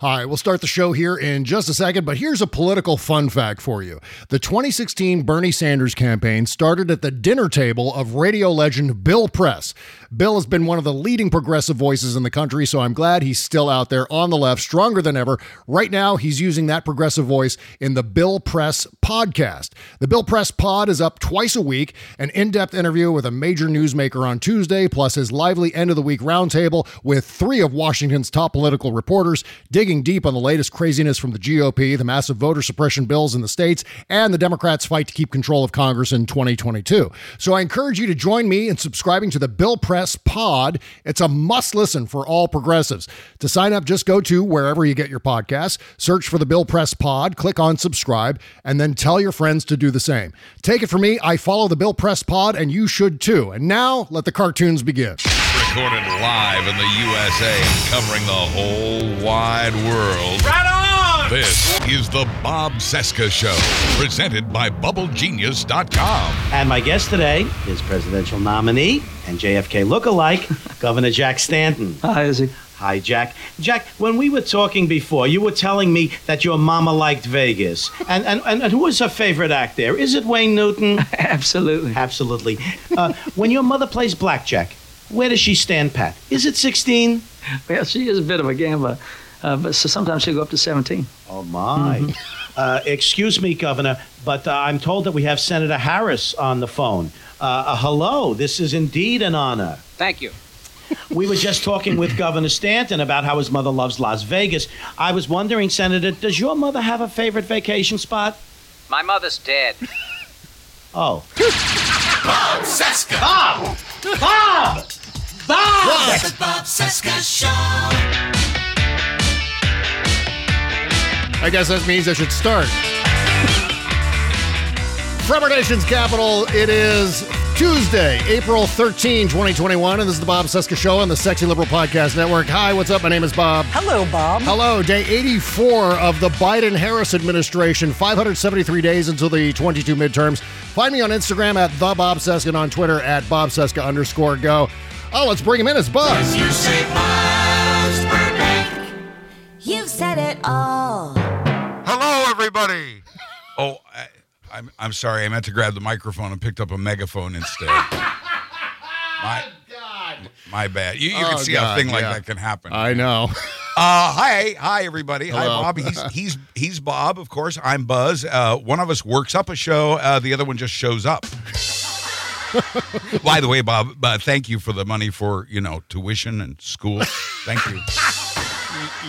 Hi, we'll start the show here in just a second, but here's a political fun fact for you. The 2016 Bernie Sanders campaign started at the dinner table of radio legend Bill Press. Bill has been one of the leading progressive voices in the country, so I'm glad he's still out there on the left, stronger than ever. Right now, he's using that progressive voice in the Bill Press podcast. The Bill Press pod is up twice a week, an in depth interview with a major newsmaker on Tuesday, plus his lively end of the week roundtable with three of Washington's top political reporters, digging digging deep on the latest craziness from the GOP, the massive voter suppression bills in the states, and the Democrats' fight to keep control of Congress in 2022. So I encourage you to join me in subscribing to the Bill Press Pod. It's a must listen for all progressives. To sign up, just go to wherever you get your podcasts, search for the Bill Press Pod, click on subscribe, and then tell your friends to do the same. Take it from me, I follow the Bill Press Pod, and you should too. And now let the cartoons begin. Recorded live in the USA, and covering the whole wide world. Right on! This is the Bob Cesca Show, presented by BubbleGenius.com. And my guest today is presidential nominee and JFK lookalike, Governor Jack Stanton. Hi, Izzy. Hi, Jack. Jack, when we were talking before, you were telling me that your mama liked Vegas. And, and, and, and who was her favorite act there? Is it Wayne Newton? Absolutely. Absolutely. Uh, when your mother plays blackjack, where does she stand pat? Is it 16? Well, she is a bit of a gambler, uh, but so sometimes she'll go up to 17. Oh, my. Mm-hmm. Uh, excuse me, Governor, but uh, I'm told that we have Senator Harris on the phone. Uh, uh, hello, this is indeed an honor. Thank you. we were just talking with Governor Stanton about how his mother loves Las Vegas. I was wondering, Senator, does your mother have a favorite vacation spot? My mother's dead. Oh. Bob Cesca. Bob! Bob! Bob! The Bob Cesca Show. I guess that means I should start. From our nation's capital, it is Tuesday, April 13, 2021, and this is the Bob Cesca Show on the Sexy Liberal Podcast Network. Hi, what's up? My name is Bob. Hello, Bob. Hello, day 84 of the Biden Harris administration, 573 days until the 22 midterms. Find me on Instagram at the Bob Cesca and on Twitter at Bob Cesca underscore go. Oh, let's bring him in. It's Buzz. You say Buzz Burbank. You've said it all. Hello, everybody. Oh, I, I'm, I'm sorry. I meant to grab the microphone and picked up a megaphone instead. my, God. my bad. You, you can Oh, see a God, thing like that can happen. I know. Uh, hi, hi, everybody. Hi, Bob. He's he's he's Bob. Of course, I'm Buzz. Uh, one of us works up a show. Uh, the other one just shows up. By the way, Bob, uh, thank you for the money for you know tuition and school. Thank you.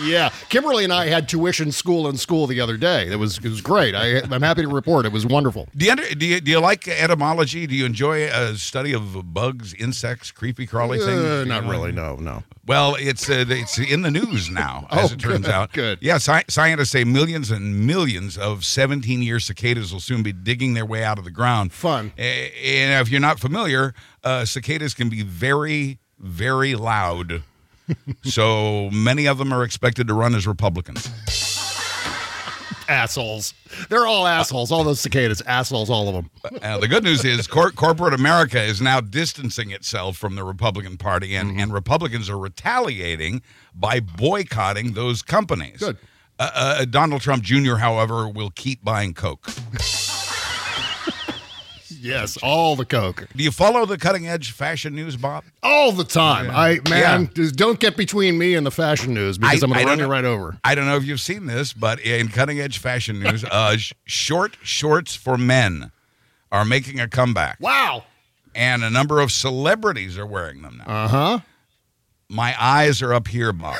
Yeah, Kimberly and I had tuition school in school the other day. It was it was great. I, I'm happy to report it was wonderful. Do you, under, do you do you like etymology? Do you enjoy a study of bugs, insects, creepy crawly things? Uh, Do not you know? really. No, no. Well, it's uh, it's in the news now, as Oh, it turns good, out. good. Yeah, sci- scientists say millions and millions of 17-year cicadas will soon be digging their way out of the ground. Fun. And if you're not familiar, uh, cicadas can be very, very loud. So many of them are expected to run as Republicans. Assholes. They're all assholes. All those cicadas, assholes, all of them. Uh, the good news is cor- corporate America is now distancing itself from the Republican Party, and, and Republicans are retaliating by boycotting those companies. Good. Uh, uh, Donald Trump Jr., however, will keep buying Coke. Yes, all the coke, Do you follow the cutting edge fashion news, Bob? all the time. I man, Yeah. just don't get between me and the fashion news because I- I, am going to run you right over. I don't know if you've seen this, but in cutting edge fashion news, uh, short shorts for men are making a comeback, Wow. and a number of celebrities are wearing them now. Uh huh. My eyes are up here, Bob.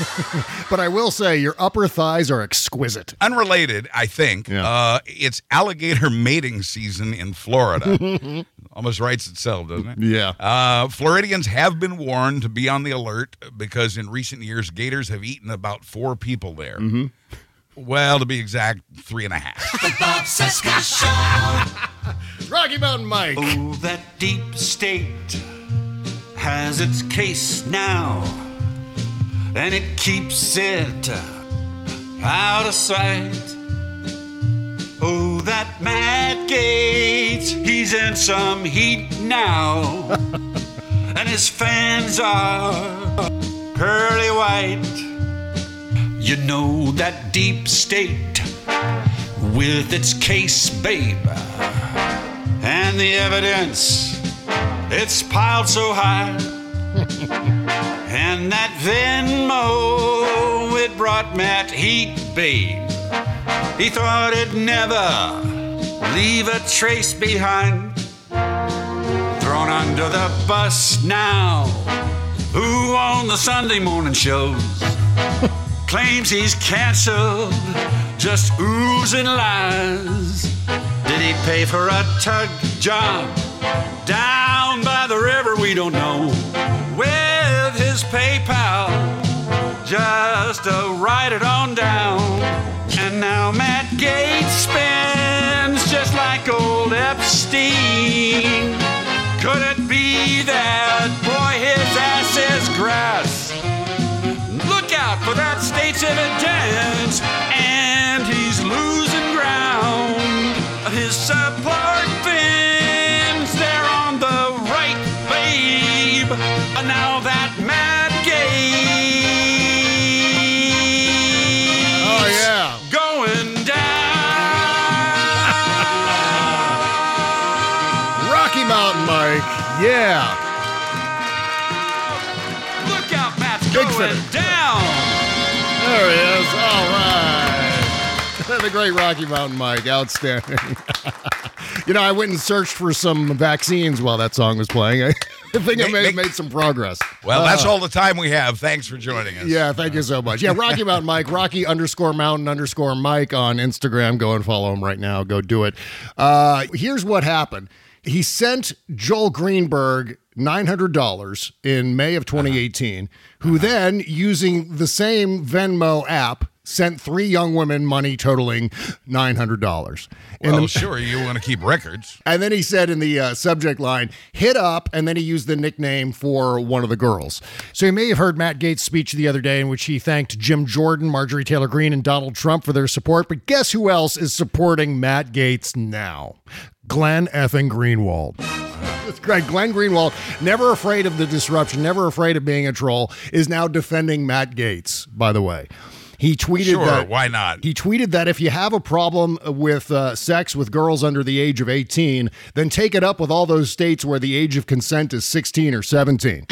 But I will say your upper thighs are exquisite. Unrelated, I think. Yeah. Uh, it's alligator mating season in Florida. Almost writes itself, doesn't it? Yeah. Uh, Floridians have been warned to be on the alert because in recent years, gators have eaten about four people there. Mm-hmm. Well, to be exact, three and a half. The Bob Cesca Show. Rocky Mountain Mike. Oh, that deep state has its case now, and it keeps it uh, out of sight. Oh, that Matt Gaetz, he's in some heat now, and his fans are pearly white. You know that deep state with its case, babe and the evidence it's piled so high and that venmo it brought matt heat babe he thought it'd never leave a trace behind thrown under the bus now who on the sunday morning shows claims he's canceled just oozing lies did he pay for a tug job down by the river? We don't know. PayPal, just to write it on down. And now Matt Gaetz spends just like old Epstein. Could it be that boy his ass is grass? Look out for that state's evidence, and he's losing ground. His support fins, they're on the right, babe. Now Yeah. Look out, Matt's Big going finish. down. There he is. All right. the great Rocky Mountain Mike. Outstanding. you know, I went and searched for some vaccines while that song was playing. I think I Make- may have made some progress. Well, that's Uh, all the time we have. Thanks for joining us. Yeah, thank you so much. Yeah, Rocky Mountain Mike, Rocky underscore Mountain underscore Mike on Instagram. Go and follow him right now. Go do it. Uh, here's what happened. He sent Joel Greenberg $900 in May of 2018, who then, using the same Venmo app, sent three young women money totaling $900. In Well, the- sure, you want to keep records. and then he said in the uh, subject line, hit up, and then he used the nickname for one of the girls. So you may have heard Matt Gaetz' speech the other day in which he thanked Jim Jordan, Marjorie Taylor Greene, and Donald Trump for their support. But guess who else is supporting Matt Gaetz now? Glenn effing Greenwald. That's great. Glenn Greenwald, never afraid of the disruption, never afraid of being a troll, is now defending Matt Gaetz, by the way. He tweeted Sure, that why not? he tweeted that if you have a problem with uh, sex with girls under the age of 18, then take it up with all those states where the age of consent is 16 or 17.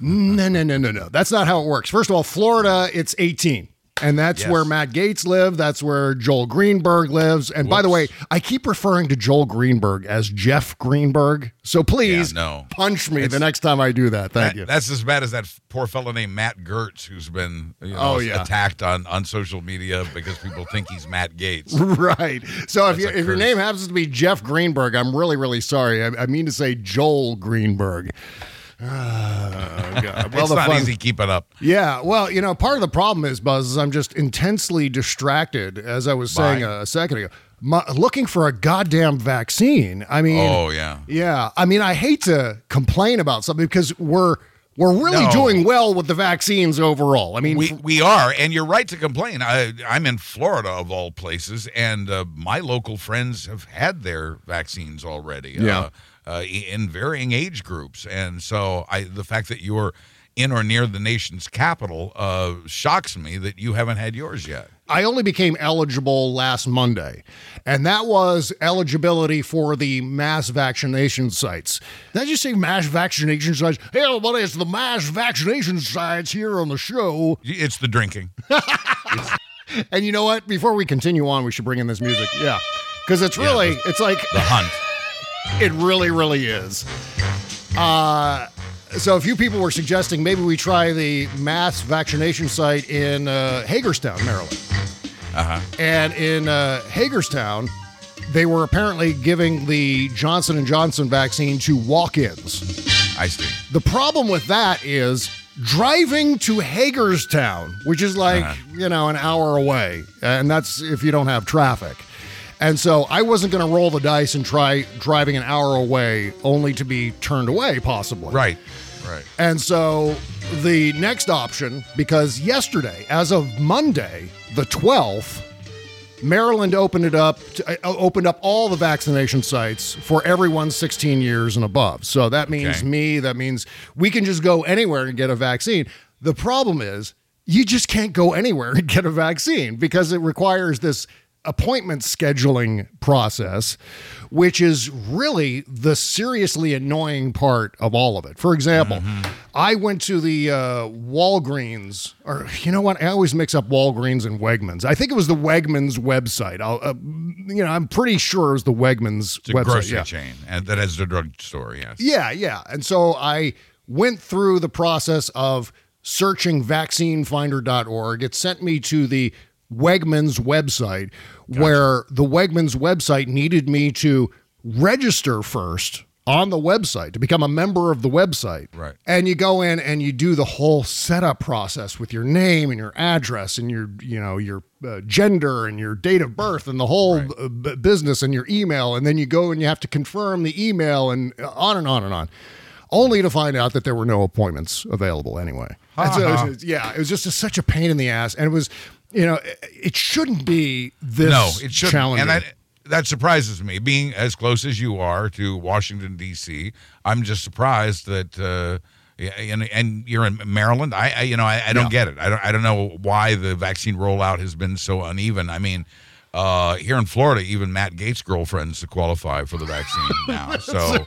No, no, no, no, no. That's not how it works. First of all, Florida, it's 18. And that's Yes. where Matt Gaetz lived. That's where Joel Greenberg lives. And by the way, I keep referring to Joel Greenberg as Jeff Greenberg. So please Yeah, no. punch me the next time I do that. Thank That- you. That's as bad as that poor fellow named Matt Gertz, who's been you know, Oh, yeah. attacked on, on social media because people think he's Matt Gaetz. Right. So if, you, if your name happens to be Jeff Greenberg, I'm really, really sorry. I, I mean to say Joel Greenberg. Oh, God. Well, it's the not fun- easy keeping up. Yeah, well, you know, part of the problem is, Buzz, is I'm just intensely distracted, as I was saying By? a, second ago, my, looking for a goddamn vaccine. I mean, Oh, yeah. yeah. I mean, I hate to complain about something because we're we're really No. doing well with the vaccines overall. I mean, We, we are, and you're right to complain. I, I'm in Florida, of all places, and uh, my local friends have had their vaccines already. Yeah. Uh, uh, in varying age groups, and so I, the fact that you're in or near the nation's capital uh, shocks me that you haven't had yours yet. I only became eligible last Monday, and that was eligibility for the mass vaccination sites. Did you say mass vaccination sites? Hey, everybody, it's the mass vaccination sites here on the show. It's the drinking. And you know what? Before we continue on, we should bring in this music. Yeah. Because it's Yeah, really, the- it's like, The hunt. It really, really is. Uh, so a few people were suggesting maybe we try the mass vaccination site in uh, Hagerstown, Maryland. Uh-huh. And in uh, Hagerstown, they were apparently giving the Johnson and Johnson vaccine to walk-ins. I see. The problem with that is driving to Hagerstown, which is like, Uh-huh. you know, an hour away. And that's if you don't have traffic. And so I wasn't going to roll the dice and try driving an hour away only to be turned away, possibly. Right. Right. And so the next option, because yesterday, as of Monday, the 12th, Maryland opened it up, to, uh, opened up all the vaccination sites for everyone 16 years and above. So that means Okay. me, that means we can just go anywhere and get a vaccine. The problem is you just can't go anywhere and get a vaccine because it requires this appointment scheduling process, which is really the seriously annoying part of all of it. For example, I went to the uh, Walgreens, or you know what? I always mix up Walgreens and Wegmans. I think it was the Wegmans website. I'll, uh, you know, I'm pretty sure it was the Wegmans It's website. grocery yeah. chain, and that has the drugstore. Yes. Yeah, yeah. And so I went through the process of searching vaccinefinder.org. It sent me to the Wegmans website where the Wegmans website needed me to register first on the website to become a member of the website. Right. And you go in and you do the whole setup process with your name and your address and your, you know, your uh, gender and your date of birth and the whole uh, b- business and your email. And then you go and you have to confirm the email and on and on and on. Only to find out that there were no appointments available anyway. So it was- yeah, it was just a, such a pain in the ass, and it was, you know, it, shouldn't be this. no, it shouldn't. challenging. And that that surprises me. Being as close as you are to Washington D.C., I'm just surprised that. Uh, and, and you're in Maryland. I, I you know, I, I don't get it. I don't, I don't know why the vaccine rollout has been so uneven. I mean, uh, here in Florida, even Matt Gaetz' girlfriends qualify for the vaccine now. So,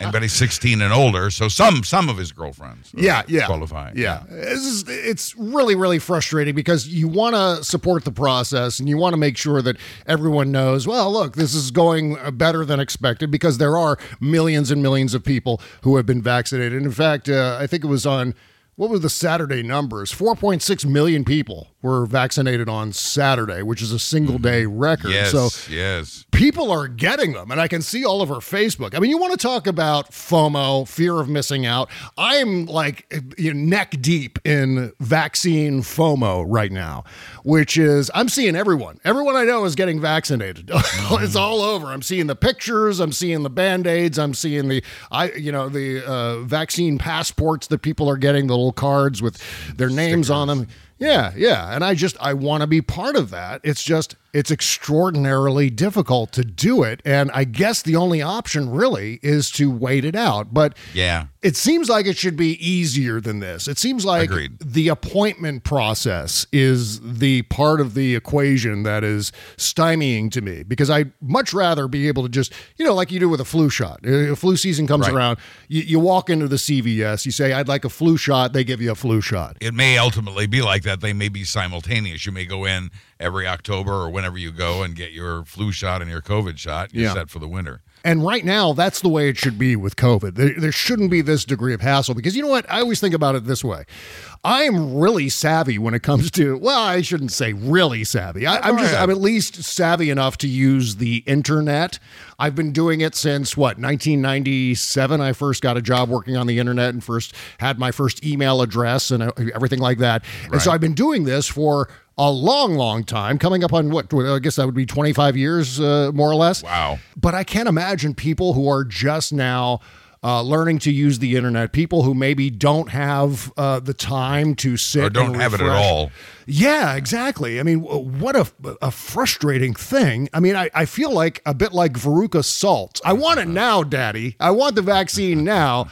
and he's 16 and older, so some some of his girlfriends, yeah, yeah, qualify. Yeah, It's, just- it's really, really frustrating because you want to support the process and you want to make sure that everyone knows. Well, look, this is going uh, better than expected because there are millions and millions of people who have been vaccinated. In fact, uh, I think it was on. What were the Saturday numbers? 4.6 million people were vaccinated on Saturday, which is a single day record. Yes, So yes. people are getting them and i can see all over facebook. I mean you want to talk about fomo fear of missing out. I'm like you know, neck deep in vaccine fomo right now which is i'm seeing everyone. Everyone i know is getting vaccinated. It's all over. I'm seeing the pictures i'm seeing the band-aids i'm seeing the i you know the uh, vaccine passports that people are getting the little cards with their names on them yeah, yeah. And I just I want to be part of that. It's just it's extraordinarily difficult to do it. And I guess the only option really is to wait it out. But Yeah. it seems like it should be easier than this. It seems like Agreed. the appointment process is the part of the equation that is stymieing to me because I'd much rather be able to just, you know, like you do with a flu shot. Uh, a flu season comes Right. around, you, you walk into the CVS, you say, I'd like a flu shot, they give you a flu shot. it may ultimately be like that. They may be simultaneous. You may go in every October or whenever you go and get your flu shot and your COVID shot. You're Yeah. set for the winter. And right now, that's the way it should be with COVID. There, there shouldn't be this degree of hassle because you know what? I always think about it this way. I am really savvy when it comes to, well, I shouldn't say really savvy. I, I'm just. I'm at least savvy enough to use the internet. I've been doing it since what, 1997? I first got a job working on the internet and first had my first email address and uh, everything like that. And so I've been doing this for a long, long time, coming up on what, I guess that would be 25 years, uh, more or less. Wow. But I can't imagine people who are just now uh, learning to use the internet, people who maybe don't have uh, the time to sit Or don't have it at all. Yeah, exactly. I mean, what a, a frustrating thing. I mean, I, I feel like a bit like Veruca Salt. I want it now, Daddy. I want the vaccine now.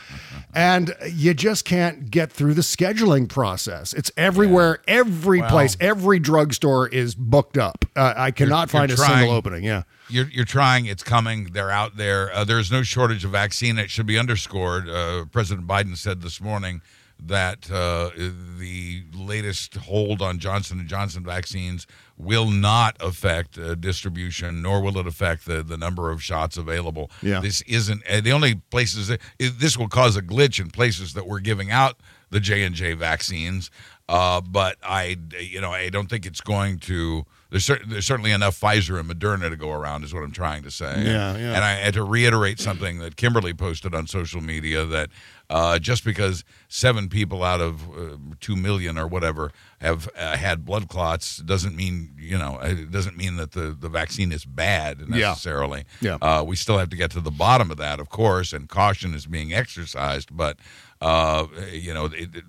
And you just can't get through the scheduling process. It's everywhere, every Well- place, every drugstore is booked up. Uh, I cannot You're- find you're a single opening. Yeah. You're, you're trying. It's coming. They're out there. Uh, there's no shortage of vaccine. It should be underscored. Uh, President Biden said this morning that uh, the latest hold on Johnson and Johnson vaccines will not affect uh, distribution, nor will it affect the, the number of shots available. Yeah. This isn't uh, the only places. That, this will cause a glitch in places that we're giving out the J and J vaccines. Uh, but I, you know, I don't think it's going to. There's, cer- there's certainly enough Pfizer and Moderna to go around, is what I'm trying to say. Yeah, yeah. And I had to reiterate something that Kimberly posted on social media that uh, just because seven people out of uh, two million or whatever have uh, had blood clots doesn't mean you know it doesn't mean that the, the vaccine is bad Yeah. necessarily. Yeah. Uh, we still have to get to the bottom of that, of course, and caution is being exercised, but. Uh, you know, it, it-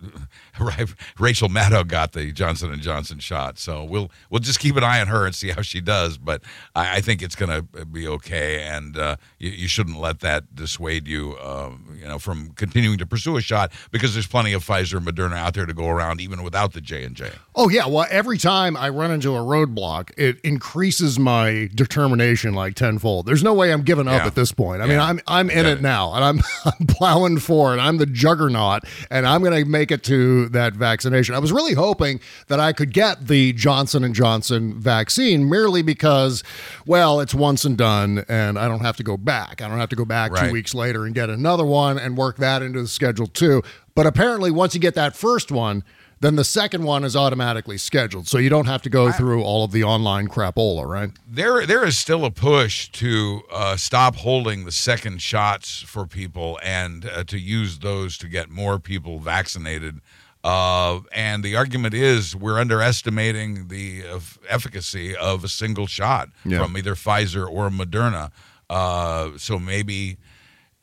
Rachel Maddow got the Johnson and Johnson shot, so we'll we'll just keep an eye on her and see how she does. But I, I think it's going to be okay, and uh, you, you shouldn't let that dissuade you, um, you know, from continuing to pursue a shot because there's plenty of Pfizer and Moderna out there to go around, even without the J and J. Oh yeah, well every time I run into a roadblock, it increases my determination like tenfold. There's no way I'm giving up Yeah. at this point. I mean, I'm I'm in it now, and I'm I'm plowing for it. I'm the juggernaut, and I'm going to make it to that vaccination. I was really hoping that I could get the Johnson and Johnson vaccine merely because, well, it's once and done, and I don't have to go back. I don't have to go back two weeks later and get another one and work that into the schedule too. But apparently, once you get that first one then the second one is automatically scheduled. So you don't have to go through all of the online crapola, right? there there is still a push to uh, stop holding the second shots for people and uh, to use those to get more people vaccinated. Uh, and the argument is we're underestimating the uh, efficacy of a single shot Yeah. from either Pfizer or Moderna. Uh, so maybe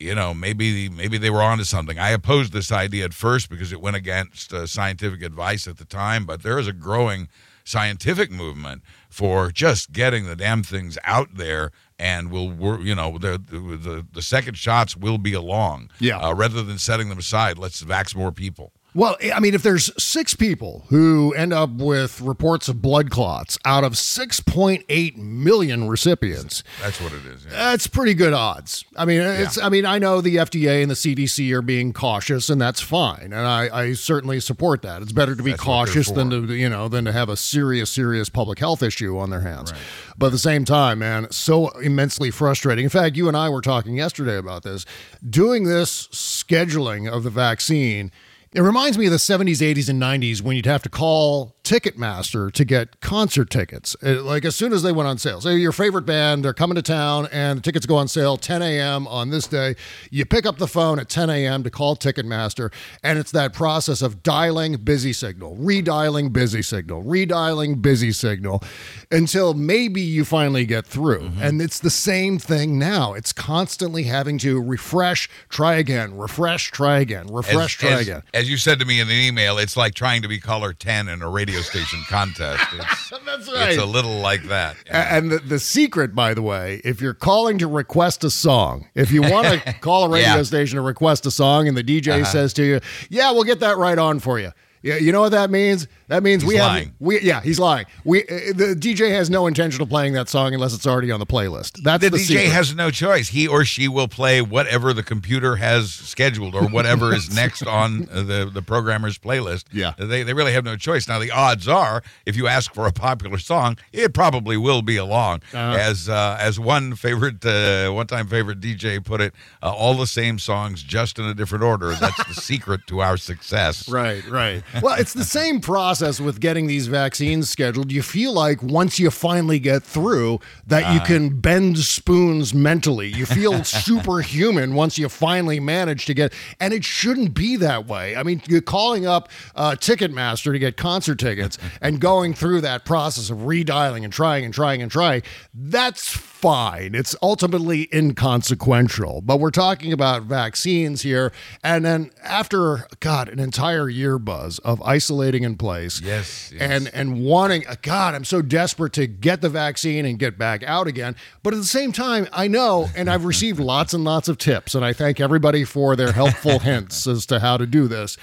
you know, maybe maybe they were onto something. I opposed this idea at first because it went against uh, scientific advice at the time, but there is a growing scientific movement for just getting the damn things out there, and we'll, you know the the the second shots will be along. Yeah. Uh, rather than setting them aside, let's vax more people. Well, I mean, if there's six people who end up with reports of blood clots out of 6.8 million recipients, That's what it is. yeah. that's pretty good odds. I mean, it's. I mean, I know the FDA and the CDC are being cautious, and that's fine, and I, I certainly support that. It's better to be That's cautious than to you know than to have a serious, serious public health issue on their hands. But at the same time, man, so immensely frustrating. In fact, you and I were talking yesterday about this. Doing this scheduling of the vaccine. It reminds me of the 70s, 80s, and 90s when you'd have to call Ticketmaster to get concert tickets. Uh, Like as soon as they went on sale. Say your favorite band, they're coming to town and the tickets go on sale 10 a.m. on this day. You pick up the phone at 10 a.m. to call Ticketmaster, and it's that process of dialing busy signal, redialing busy signal, redialing busy signal until maybe you finally get through. And it's the same thing now. It's constantly having to refresh, try again, refresh, try again, refresh, try as, again. as you said to me in an email, it's like trying to be caller 10 in a radio station contest. It's, That's right. It's a little like that. A- And the, the secret, by the way, if you're calling to request a song, if you want to call a radio Yeah. station to request a song and the DJ Uh-huh. says to you, yeah, we'll get that right on for you. Yeah, you know what that means? That means we He's have lying. we yeah, he's lying. We uh, the DJ has no intention of playing that song unless it's already on the playlist. That's the, the, DJ secret. has no choice. He or she will play whatever the computer has scheduled or whatever is next on uh, the, the programmer's playlist. Yeah. They, they really have no choice. Now, the odds are, if you ask for a popular song, it probably will be along. Uh-huh. As uh, as one favorite, uh, one time favorite DJ put it, uh, all the same songs, just in a different order. That's the secret to our success. Right, right. Well, it's the same process with getting these vaccines scheduled. You feel like once you finally get through that you can bend spoons mentally. You feel superhuman once you finally manage to get, and it shouldn't be that way. I mean, you're calling up uh, Ticketmaster to get concert tickets and going through that process of redialing and trying and trying and trying. That's fine. It's ultimately inconsequential. But we're talking about vaccines here. And then after, God, an entire year, Buzz, of isolating in place. Yes, yes. And and wanting God, I'm so desperate to get the vaccine and get back out again. But at the same time, I know and I've received lots and lots of tips and I thank everybody for their helpful hints as to how to do this.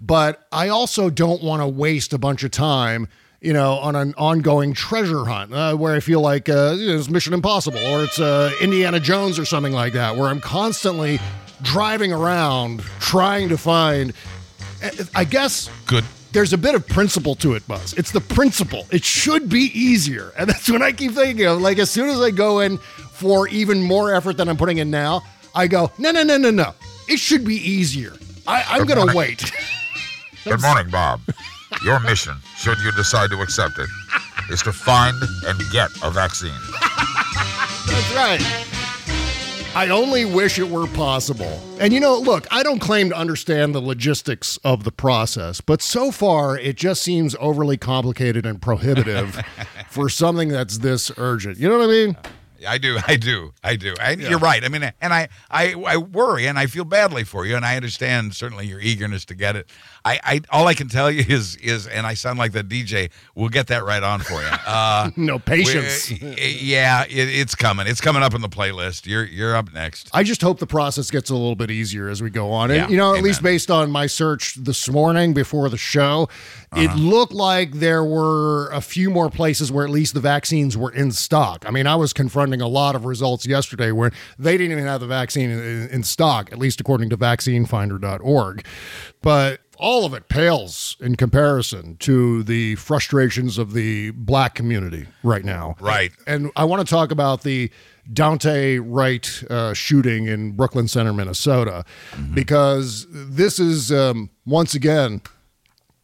But I also don't want to waste a bunch of time you know, on an ongoing treasure hunt uh, where I feel like uh, it's Mission Impossible or it's uh, Indiana Jones or something like that, where I'm constantly driving around trying to find. I guess Good. there's a bit of principle to it, Buzz. It's the principle. It should be easier. And that's what I keep thinking of. Like, as soon as I go in for even more effort than I'm putting in now, I go, no, no, no, no, no. It should be easier. I, I'm going to wait. Good morning, Bob. Your mission, should you decide to accept it, is to find and get a vaccine. That's right. I only wish it were possible. And you know, look, I don't claim to understand the logistics of the process, but so far it just seems overly complicated and prohibitive for something that's this urgent. You know what I mean? I do, I do, I do. And you're right. I mean, and I, I, I worry and I feel badly for you, and I understand certainly your eagerness to get it. I, I, all I can tell you is, is, and I sound like the DJ. We'll get that right on for you. Uh, no patience. yeah, it, it's coming. It's coming up in the playlist. You're, you're up next. I just hope the process gets a little bit easier as we go on. And, Yeah, you know, at amen. least based on my search this morning before the show, it Uh-huh. looked like there were a few more places where at least the vaccines were in stock. I mean, I was confronting a lot of results yesterday where they didn't even have the vaccine in, in stock, at least according to vaccinefinder.org. But all of it pales in comparison to the frustrations of the black community right now. Right. And I want to talk about the Daunte Wright uh, shooting in Brooklyn Center, Minnesota, because this is um, once again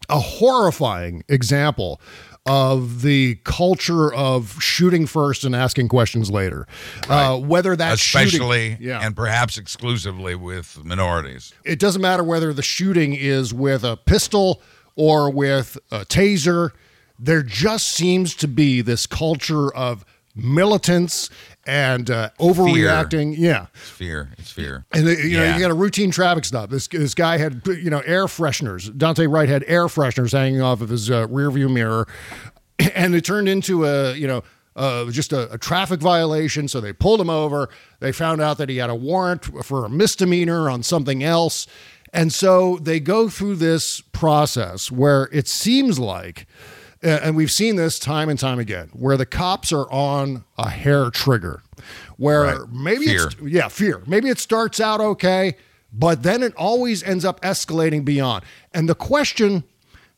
a horrifying example of the culture of shooting first and asking questions later. Uh, whether that Especially shooting, yeah, and perhaps exclusively with minorities. it doesn't matter whether the shooting is with a pistol or with a taser. There just seems to be this culture of militants and uh, overreacting. Yeah. It's fear. It's fear. And they, you know, you got a routine traffic stop. This this guy had you know air fresheners. Daunte Wright had air fresheners hanging off of his uh, rearview mirror, and it turned into a you know uh, just a, a traffic violation. So they pulled him over. They found out that he had a warrant for a misdemeanor on something else, and so they go through this process where it seems like. And we've seen this time and time again, where the cops are on a hair trigger, where Right. maybe Fear. it's yeah, fear. Maybe it starts out okay, but then it always ends up escalating beyond. And the question,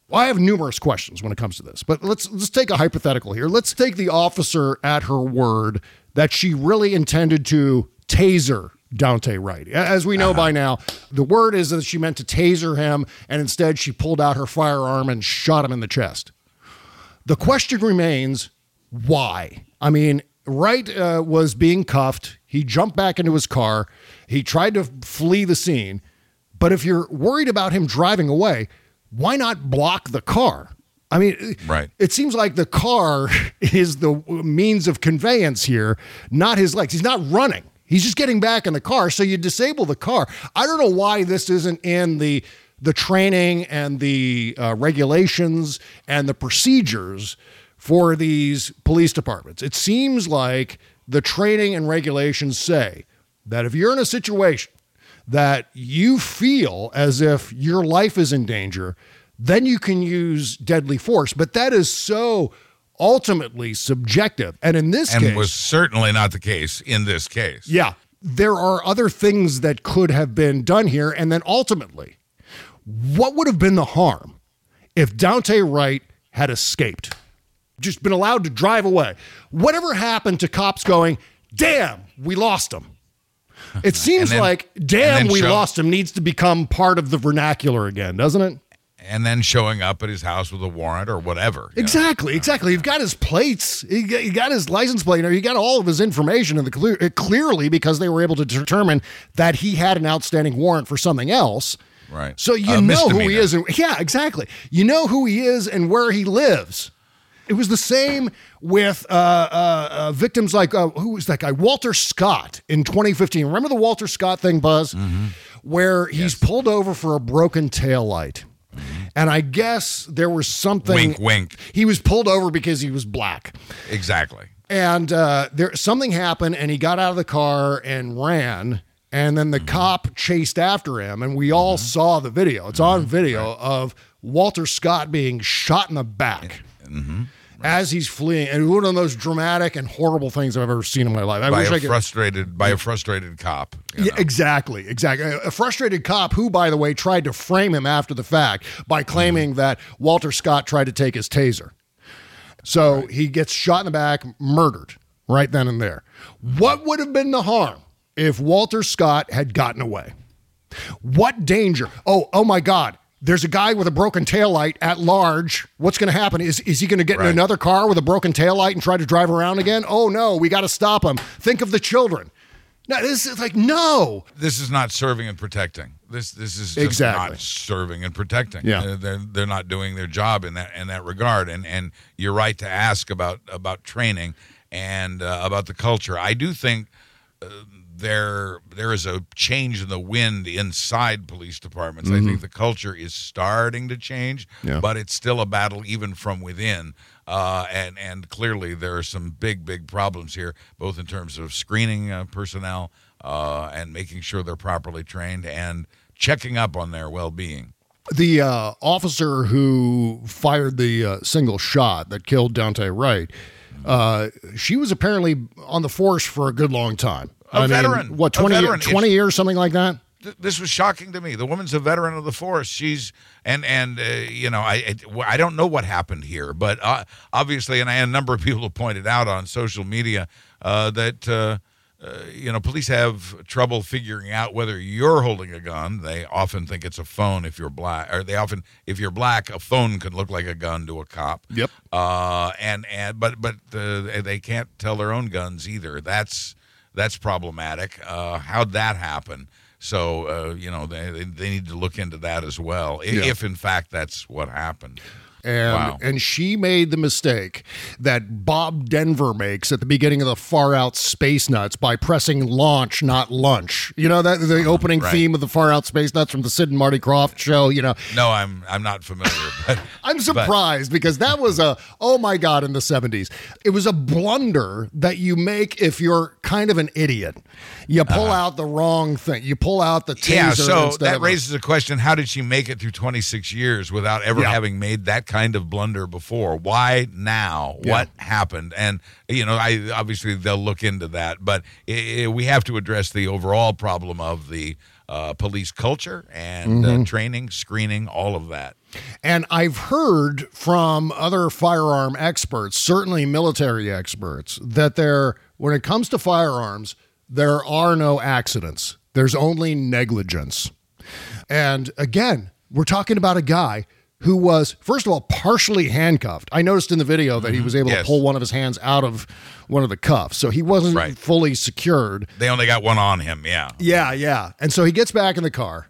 well, I have numerous questions when it comes to this, but let's let's take a hypothetical here. Let's take the officer at her word that she really intended to taser Daunte Wright. As we know uh-huh. by now, the word is that she meant to taser him, and instead she pulled out her firearm and shot him in the chest. The question remains why? I mean, Wright uh, was being cuffed. He jumped back into his car. He tried to flee the scene. But if you're worried about him driving away, why not block the car? I mean, Right. it seems like the car is the means of conveyance here, not his legs. He's not running. He's just getting back in the car. So you disable the car. I don't know why this isn't in the the training and the uh, regulations and the procedures for these police departments. It seems like the training and regulations say that if you're in a situation that you feel as if your life is in danger, then you can use deadly force. But that is so ultimately subjective. And in this case And case, was certainly not the case in this case. yeah, there are other things that could have been done here. And then ultimately, what would have been the harm if Daunte Wright had escaped? Just been allowed to drive away. Whatever happened to cops going, damn, we lost him? It seems then- like, damn, we show- lost him needs to become part of the vernacular again, doesn't it? And then showing up at his house with a warrant or whatever. you know. Exactly, exactly. You've got his plates, he got, he got his license plate, he got all of his information in the clearly because they were able to determine that he had an outstanding warrant for something else. Right. So you A know who he is, and yeah, exactly. You know who he is and where he lives. It was the same with uh, uh, uh, victims like uh, who was that guy Walter Scott in 2015. Remember the Walter Scott thing, Buzz, Mm-hmm. where he's pulled over for a broken tail light. And I guess there was something. Wink, wink. He was pulled over because he was black. Exactly. And uh, there something happened, and he got out of the car and ran. And then the Mm-hmm. cop chased after him, and we all saw the video. It's on Mm-hmm. video of Walter Scott being shot in the back Mm-hmm. as he's fleeing. And one of the most dramatic and horrible things I've ever seen in my life. I by wish a I could. frustrated by a frustrated cop. you Yeah, exactly, exactly. A frustrated cop who, by the way, tried to frame him after the fact by Mm-hmm. claiming that Walter Scott tried to take his taser. So he gets shot in the back, murdered right then and there. What would have been the harm if Walter Scott had gotten away? What danger? Oh, oh my God. There's a guy with a broken taillight at large. What's going to happen? Is, is he going to get in another car with a broken taillight and try to drive around again? Oh no, we got to stop him. Think of the children. No, this is like, no. this is not serving and protecting. This this is Exactly. not serving and protecting. Yeah. Uh, they're they're not doing their job in that in that regard. And and you're right to ask about about training and uh, about the culture. I do think uh, there there is a change in the wind inside police departments. I think the culture is starting to change, Mm-hmm. Yeah. but it's still a battle even from within. Uh, and and clearly there are some big big problems here, both in terms of screening uh, personnel uh, and making sure they're properly trained and checking up on their well being. The uh, officer who fired the uh, single shot that killed Daunte Wright, uh, she was apparently on the force for a good long time. A veteran. what, A 20, year- veteran. 20 years, something like that? th- this was shocking to me. The woman's a veteran of the force. She's and and uh, you know I I don't know what happened here, but uh, obviously, and I had a number of people have pointed out on social media uh, that. Uh, uh, you know, police have trouble figuring out whether you're holding a gun. They often think it's a phone if you're black, or they often, if you're black, a phone can look like a gun to a cop. Yep. Uh, and and but but uh, they can't tell their own guns either. That's that's problematic. Uh, how'd that happen? So uh, you know they they- need to look into that as well, Yeah. if in fact that's what happened. And Wow. and she made the mistake that Bob Denver makes at the beginning of the Far Out Space Nuts by pressing launch, not lunch. You know that the opening right. theme of the Far Out Space Nuts from the Sid and Marty Krofft show. You know, No, I'm I'm not familiar, but I'm surprised because that was a oh my god in the 70s. It was a blunder that you make if you're kind of an idiot. You pull uh-huh. out the wrong thing. You pull out the taser yeah. So that raises a question: How did she make it through 26 years without ever Yeah. having made that kind of blunder before? Why now? Yeah. What happened? And you know, I obviously they'll look into that, but i i we have to address the overall problem of the uh, police culture and Mm-hmm. uh, training, screening, all of that. And I've heard from other firearm experts, certainly military experts, that there, when it comes to firearms, there are no accidents. There's only negligence. And again, we're talking about a guy who was, first of all, partially handcuffed. I noticed in the video that he was able Yes. to pull one of his hands out of one of the cuffs. So he wasn't Right. fully secured. They only got one on him. Yeah. Yeah, yeah. And so he gets back in the car,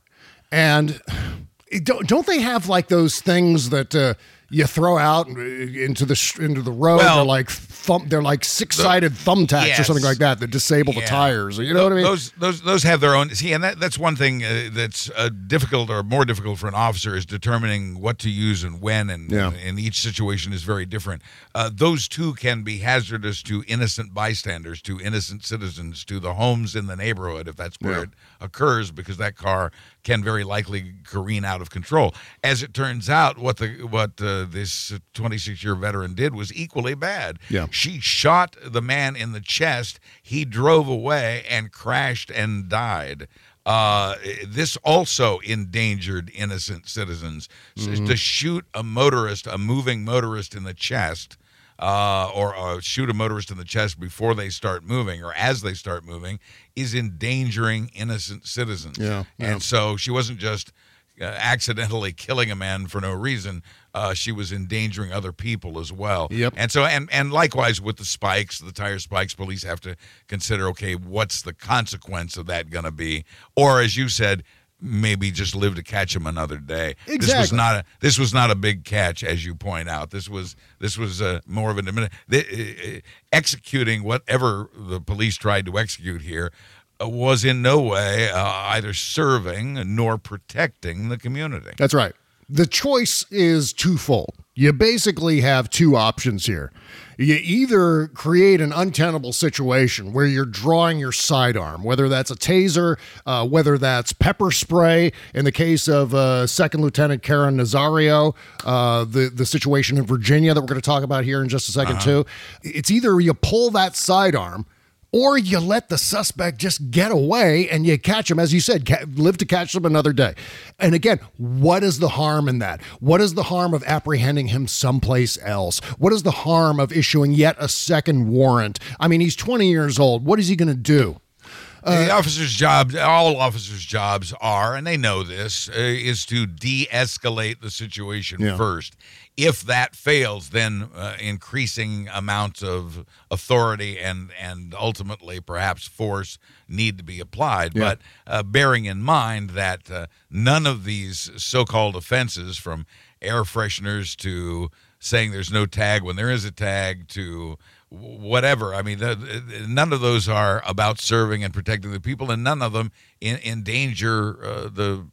and don't don't they have like those things that uh, you throw out into the into the road? Well- they're like thumb, they're like six sided thumbtacks or something like that that disable the tires. You know what I mean? Those those those have their own. See, and that, that's one thing uh, that's uh, difficult or more difficult for an officer is determining what to use and when, and, Yeah. and, each situation is very different. Uh, those two can be hazardous to innocent bystanders, to innocent citizens, to the homes in the neighborhood if that's where Yeah. it occurs, because that car can very likely careen out of control. As it turns out, what the what uh, this 26 year veteran did was equally bad. Yeah. She shot the man in the chest. He drove away and crashed and died. Uh, this also endangered innocent citizens. So To shoot a motorist, a moving motorist in the chest, uh, or uh, shoot a motorist in the chest before they start moving or as they start moving, is endangering innocent citizens. Yeah, yeah. And so she wasn't just uh, accidentally killing a man for no reason. Uh, she was endangering other people as well. Yep. And so, and and likewise with the spikes, the tire spikes, police have to consider. Okay, what's the consequence of that going to be? Or as you said, maybe just live to catch him another day. Exactly. This was not a this was not a big catch, as you point out. This was this was uh, more of an the, uh, uh, executing whatever the police tried to execute here. uh, Was in no way uh, either serving nor protecting the community. That's right. The choice is twofold. You basically have two options here. You either create an untenable situation where you're drawing your sidearm, whether that's a taser, uh, whether that's pepper spray. In the case of uh, Second Lieutenant Caron Nazario, uh, the the situation in Virginia that we're going to talk about here in just a 2nd too. It's either you pull that sidearm or you let the suspect just get away and you catch him, as you said, live to catch them another day. And again, what is the harm in that? What is the harm of apprehending him someplace else? What is the harm of issuing yet a second warrant? I mean, he's 20 years old. What is he going to do? the officer's job, all officers' jobs are, and they know this, uh, is to de escalate the situation Yeah. first. If that fails, then uh, increasing amounts of authority and, and ultimately perhaps force need to be applied. Yeah. But uh, bearing in mind that uh, none of these so called offenses, from air fresheners to saying there's no tag when there is a tag to whatever. I mean, the- none of those are about serving and protecting the people, and none of them in, endanger uh, the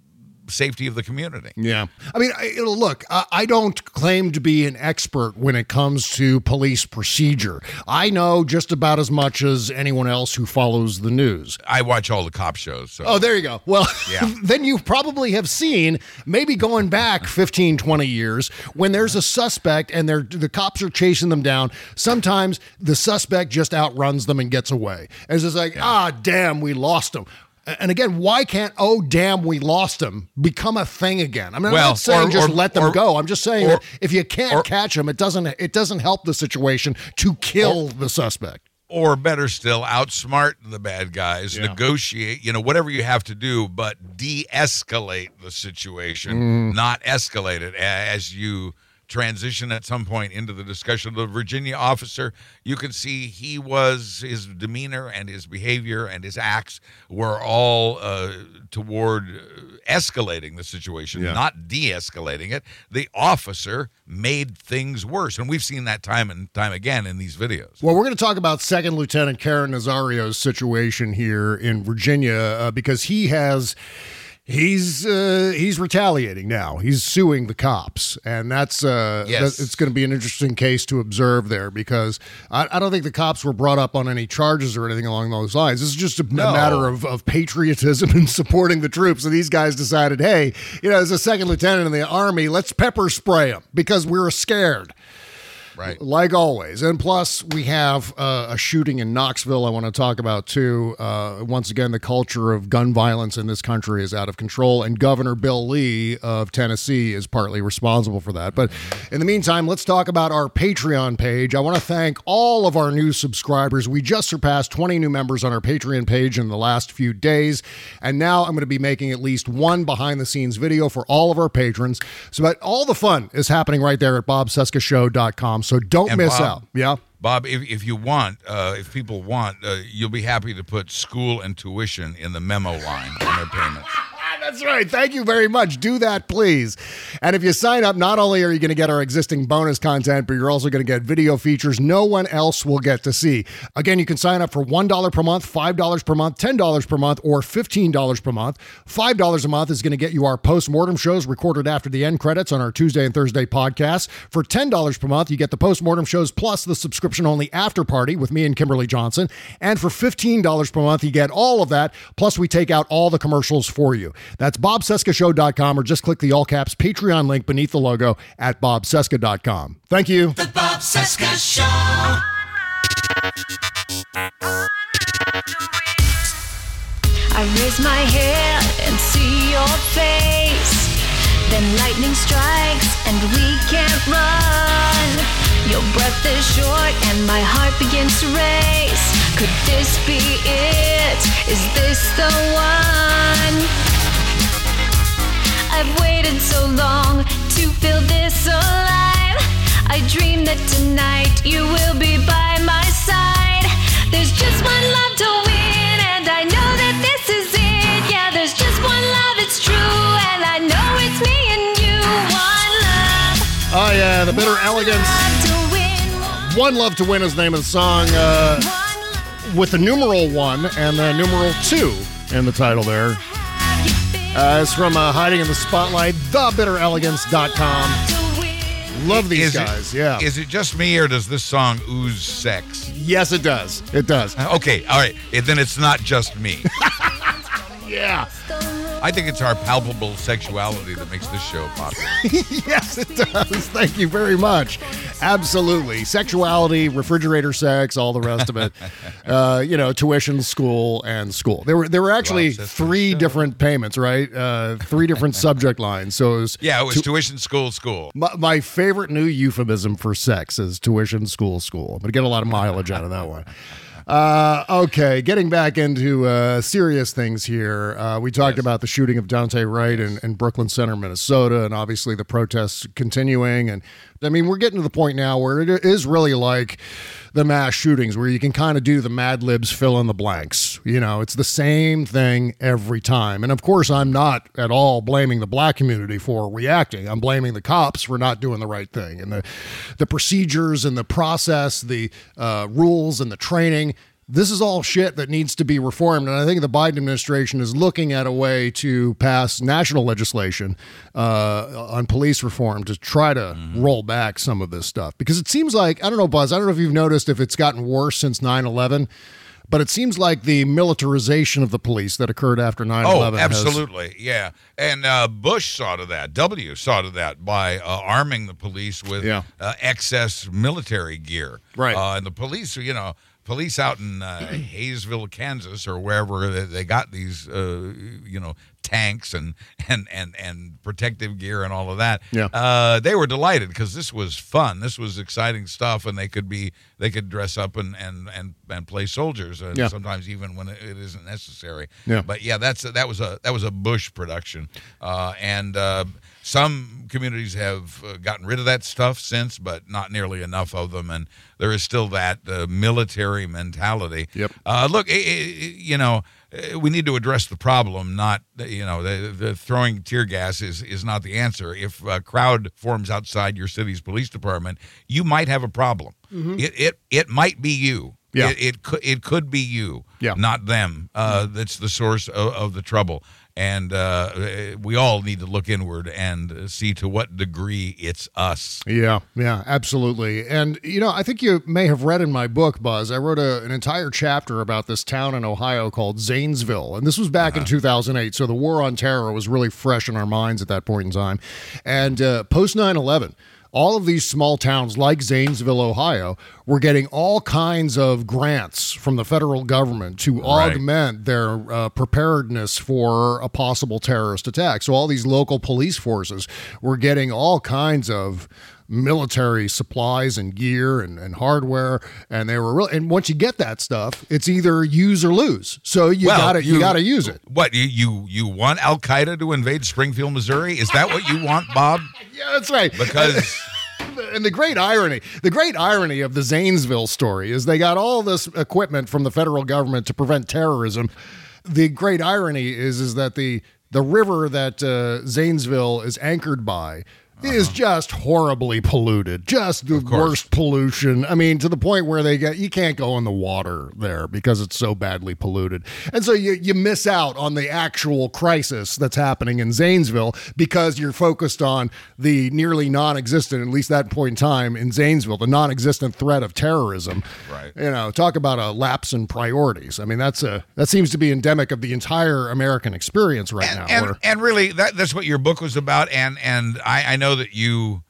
safety of the community. Yeah. I mean, I, look, I, I don't claim to be an expert when it comes to police procedure. I know just about as much as anyone else who follows the news. I watch all the cop shows. So. Oh, there you go. Well, Yeah. then you probably have seen, maybe going back 15, 20 years, when there's a suspect and they're, the cops are chasing them down, sometimes the suspect just outruns them and gets away. And it's just like, ah, damn, we lost him. And again, why can't "oh damn we lost him" become a thing again? I mean, I'm Well, not saying or- just or- let them or- go. I'm just saying or- that if you can't or- catch them, it doesn't it doesn't help the situation to kill the suspect. or better still, outsmart the bad guys, Yeah. negotiate, you know, whatever you have to do, but de escalate the situation, mm. not escalate it. As you transition at some point into the discussion of the Virginia officer, you can see he was, his demeanor and his behavior and his acts were all uh, toward escalating the situation, Yeah. not de escalating it. The officer made things worse. And we've seen that time and time again in these videos. Well, we're going to talk about Second Lieutenant Caron Nazario's situation here in Virginia uh, because he has. He's uh, he's retaliating now. He's suing the cops, and that's uh, Yes. that- it's going to be an interesting case to observe there because I, I don't think the cops were brought up on any charges or anything along those lines. This is just a, a matter of, of patriotism and supporting the troops. And these guys decided, hey, you know, as a second lieutenant in the army, let's pepper spray them because we were scared Right. like always. And plus, we have uh, a shooting in Knoxville I want to talk about too. Uh, once again, the culture of gun violence in this country is out of control, and Governor Bill Lee of Tennessee is partly responsible for that. But in the meantime, let's talk about our Patreon page. I want to thank all of our new subscribers. We just surpassed 20 new members on our Patreon page in the last few days, and now I'm going to be making at least one behind the scenes video for all of our patrons. So that all the fun is happening right there at bobcescashow.com. So don't And miss Bob- out. Yeah. Bob, if, if you want, uh, if people want, uh, you'll be happy to put school and tuition in the memo line on their payments. That's right. Thank you very much. Do that, please. And if you sign up, not only are you going to get our existing bonus content, but you're also going to get video features no one else will get to see. Again, you can sign up for $1 per month, $5 per month, $10 per month, or $15 per month. $5 a month is going to get you our post-mortem shows recorded after the end credits on our Tuesday and Thursday podcasts. For $10 per month, you get the post-mortem shows plus the subscription-only after party with me and Kimberly Johnson. And for $15 per month, you get all of that, plus we take out all the commercials for you. That's bobcescashow.com or just click the all caps Patreon link beneath the logo at bobcesca.com. Thank you. The Bob Cesca Show. I raise my head and see your face. Then lightning strikes and we can't run. Your breath is short and my heart begins to race. Could this be it? Is this the one? I've waited so long to feel this alive. I dream that tonight you will be by my side. There's just one love to win, and I know that this is it. Yeah, there's just one love, it's true, and I know it's me and you. One love, Oh, yeah, the bitter elegance. love to win. One Love to Win is the name of the song uh, with the numeral one and the numeral two in the title there. Have you been? Uh, it's from uh, Hiding in the Spotlight, thebitterelegance.com. Love these Is it- guys. yeah. Is it just me or does this song ooze sex? yes, it does. It does. Okay, all right. Then it's not just me. Yeah. I think it's our palpable sexuality that makes this show popular. yes, it does. Thank you very much. Absolutely. Sexuality, refrigerator sex, all the rest of it. uh, you know, tuition, school, and school. There were there were actually three different payments, right? Uh, three different subject lines. So it was Yeah, it was tuition, school, school. my, my favorite new euphemism for sex is tuition, school, school. I'm gonna get a lot of mileage out of that one. Uh, okay, getting back into uh, serious things here. Uh, we talked about the shooting of Daunte Wright in, in Brooklyn Center, Minnesota, and obviously the protests continuing. And I mean, we're getting to the point now where it is really like the mass shootings, where you can kind of do the Mad Libs fill in the blanks. You know, it's the same thing every time. And of course, I'm not at all blaming the black community for reacting. I'm blaming the cops for not doing the right thing and the the procedures and the process, the uh, rules and the training. This is all shit that needs to be reformed. And I think the Biden administration is looking at a way to pass national legislation uh, on police reform to try to roll back some of this stuff. Because it seems like, I don't know, Buzz, I don't know if you've noticed if it's gotten worse since 9 11, but it seems like the militarization of the police that occurred after 9 Oh, 11 absolutely. Yeah. And uh, Bush saw to that. W saw to that by uh, arming the police with Yeah. uh, excess military gear. Right. Uh, and the police, you know, police out in uh, Haysville, Kansas, or wherever they, got these, uh, you know, tanks and and and and protective gear and all of that. Yeah. Uh, they were delighted because this was fun. This was exciting stuff, and they could be they could dress up and and and, and play soldiers, and Yeah. sometimes even when it, it isn't necessary. Yeah. But yeah, that's that was a that was a Bush production, uh, and uh, some communities have uh, gotten rid of that stuff since, but not nearly enough of them, and there is still that uh, military mentality. Yep. Uh, look, i i you know. uh, We need to address the problem, not you know the, the throwing tear gas is is not the answer. If a crowd forms outside your city's police department, you might have a problem. It it it might be you. Yeah. It, it could it could be you Yeah. not them. Uh, That's the source of, of the trouble, and uh, we all need to look inward and see to what degree it's us. Yeah, yeah, absolutely. And, you know, I think you may have read in my book, Buzz, I wrote a, an entire chapter about this town in Ohio called Zanesville. And this was back in 2008. So the war on terror was really fresh in our minds at that point in time. And uh, post 9 11, all of these small towns like Zanesville, Ohio, were getting all kinds of grants from the federal government to Right. augment their uh, preparedness for a possible terrorist attack. So all these local police forces were getting all kinds of military supplies and gear and, and hardware and they were real and once you get that stuff it's either use or lose so you Well, gotta you, gotta use it What you you you want Al Qaeda to invade Springfield, Missouri? Is that what you want, Bob? yeah that's right Because and the great irony, the great irony of the Zanesville story is they got all this equipment from the federal government to prevent terrorism. The great irony is is that the the river that uh, Zanesville is anchored by is uh-huh. just horribly polluted, just the worst pollution. I mean, to the point where they get you can't go in the water there because it's so badly polluted, and so you you miss out on the actual crisis that's happening in Zanesville because you're focused on the nearly non-existent, at least that point in time in Zanesville, the non-existent threat of terrorism. Right. You know, talk about a lapse in priorities. I mean, that's a that seems to be endemic of the entire American experience right now. and, where- and really that that's what your book was about and and I, I know that you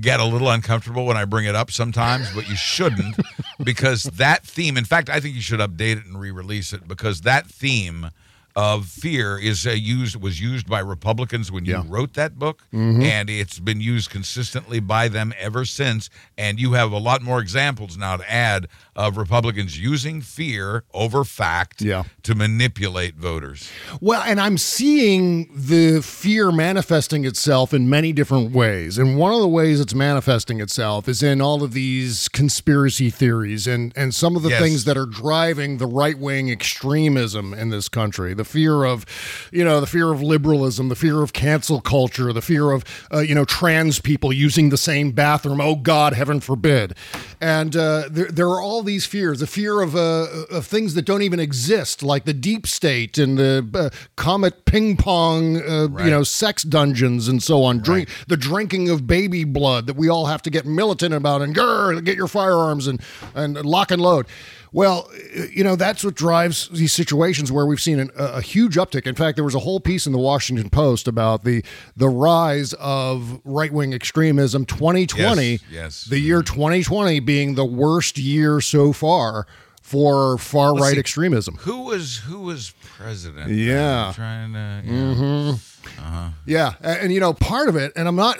get a little uncomfortable when I bring it up sometimes, but you shouldn't because that theme in fact I think you should update it and re-release it because that theme of fear is uh, used was used by Republicans when you Yeah. wrote that book Mhm. and it's been used consistently by them ever since and you have a lot more examples now to add of Republicans using fear over fact Yeah. to manipulate voters. Well, and I'm seeing the fear manifesting itself in many different ways. And one of the ways it's manifesting itself is in all of these conspiracy theories and, and some of the Yes. things that are driving the right wing extremism in this country. The fear of, you know, the fear of liberalism, the fear of cancel culture, the fear of, uh, you know, trans people using the same bathroom. Oh God, heaven forbid. And uh, there, there are all these fears. The fear of uh, of things that don't even exist, like the deep state and the uh, comet ping pong, uh, you know, sex dungeons and so on. Drink the drinking of baby blood that we all have to get militant about and grr, get your firearms and and lock and load. Well, you know, that's what drives these situations where we've seen an, a, huge uptick. In fact, there was a whole piece in the Washington Post about the the rise of right wing extremism. 2020, Yes, yes. the year 2020 being the worst year so far for far right extremism. Who was who was president? Yeah. I'm trying to. Yeah. Mhm. Uh-huh. Yeah, and, and, you know, part of it, and I'm not,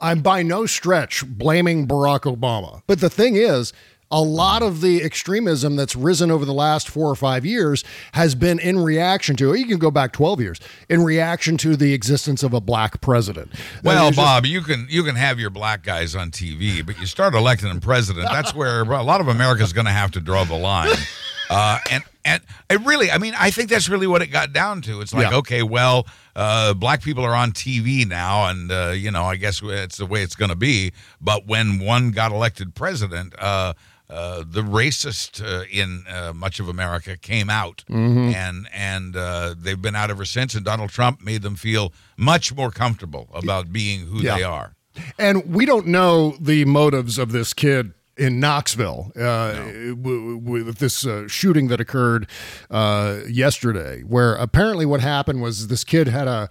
I'm by no stretch blaming Barack Obama, but the thing is. A lot of the extremism that's risen over the last four or five years has been in reaction to, you can go back 12 years, in reaction to the existence of a black president. Well, just- Bob, you can you can have your black guys on TV, but you start electing them president. That's where a lot of America's going to have to draw the line. Uh, and and it really, I mean, I think that's really what it got down to. It's like, Yeah. okay, well, uh, black people are on TV now, and uh, you know, I guess it's the way it's going to be. But when one got elected president, uh, uh, the racist uh, in uh, much of America came out, Mhm. and and uh, they've been out ever since. And Donald Trump made them feel much more comfortable about being who Yeah. they are. And we don't know the motives of this kid in Knoxville uh, w- w- with this uh, shooting that occurred uh, yesterday, where apparently what happened was this kid had a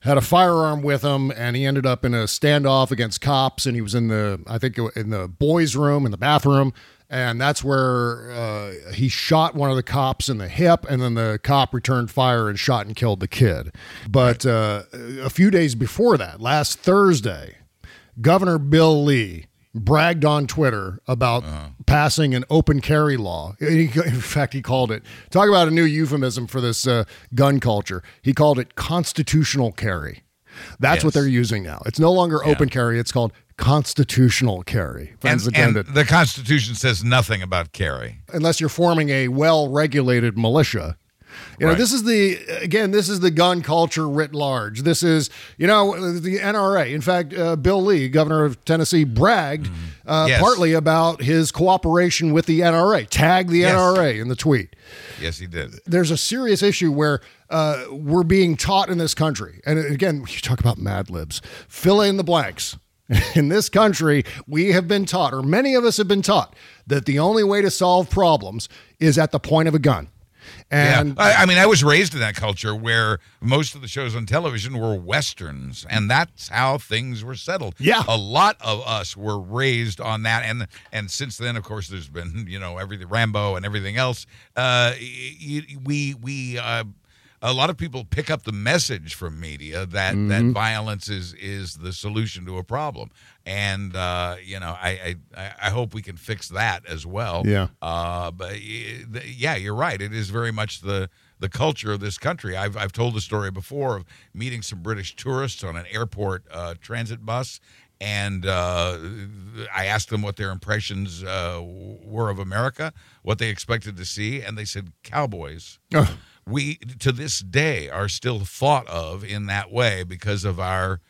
had a firearm with him, and he ended up in a standoff against cops, and he was in the I think in the boys' room in the bathroom. And that's where uh, he shot one of the cops in the hip, and then the cop returned fire and shot and killed the kid. But uh, a few days before that, last Thursday, Governor Bill Lee bragged on Twitter about passing an open carry law. In fact, he called it, talk about a new euphemism for this uh, gun culture. He called it constitutional carry. That's what they're using now. It's no longer open carry, it's called constitutional carry. Friends And, and the Constitution says nothing about carry. Unless you're forming a well regulated militia. You know, Right. this is the again, this is the gun culture writ large. This is, you know, the NRA. In fact, uh, Bill Lee, governor of Tennessee, bragged uh, Mm-hmm. Yes. partly about his cooperation with the NRA. Tagged the Yes. NRA in the tweet. Yes, he did. There's a serious issue where uh, we're being taught in this country, and again, you talk about Mad Libs. Fill in the blanks. In this country, we have been taught, or many of us have been taught, that the only way to solve problems is at the point of a gun. And yeah. I, I mean, I was raised in that culture where most of the shows on television were westerns, and that's how things were settled. Yeah. a lot of us were raised on that, and and since then, of course, there's been you know everything Rambo and everything else. Uh, we we. Uh, a lot of people pick up the message from media that that Mhm. violence is is the solution to a problem, and uh, you know I, I I hope we can fix that as well. Yeah. Uh, but yeah, you're right. It is very much the the culture of this country. I've I've told the story before of meeting some British tourists on an airport uh, transit bus. And uh, I asked them what their impressions uh, were of America, what they expected to see, and they said cowboys. We to this day are still thought of in that way because of our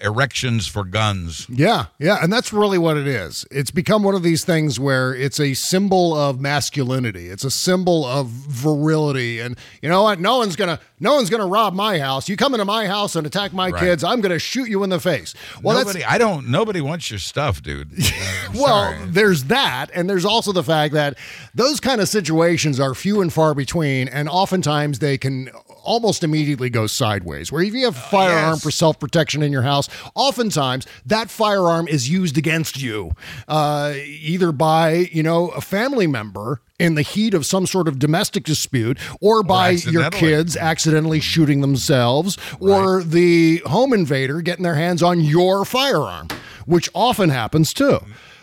erections for guns. Yeah, yeah, and that's really what it is. It's become one of these things where it's a symbol of masculinity. It's a symbol of virility, and you know what? No one's gonna, no one's gonna rob my house. You come into my house and attack my Right. kids, I'm gonna shoot you in the face. Well, nobody, I don't. Nobody wants your stuff, dude. Uh, well, sorry. there's that, and there's also the fact that those kind of situations are few and far between, and oftentimes they can almost immediately go sideways. Where if you have a firearm yes. for self protection in your house, oftentimes that firearm is used against you, uh, either by you know a family member in the heat of some sort of domestic dispute, or by your kids accidentally shooting themselves, or the home invader getting their hands on your firearm, which often happens too.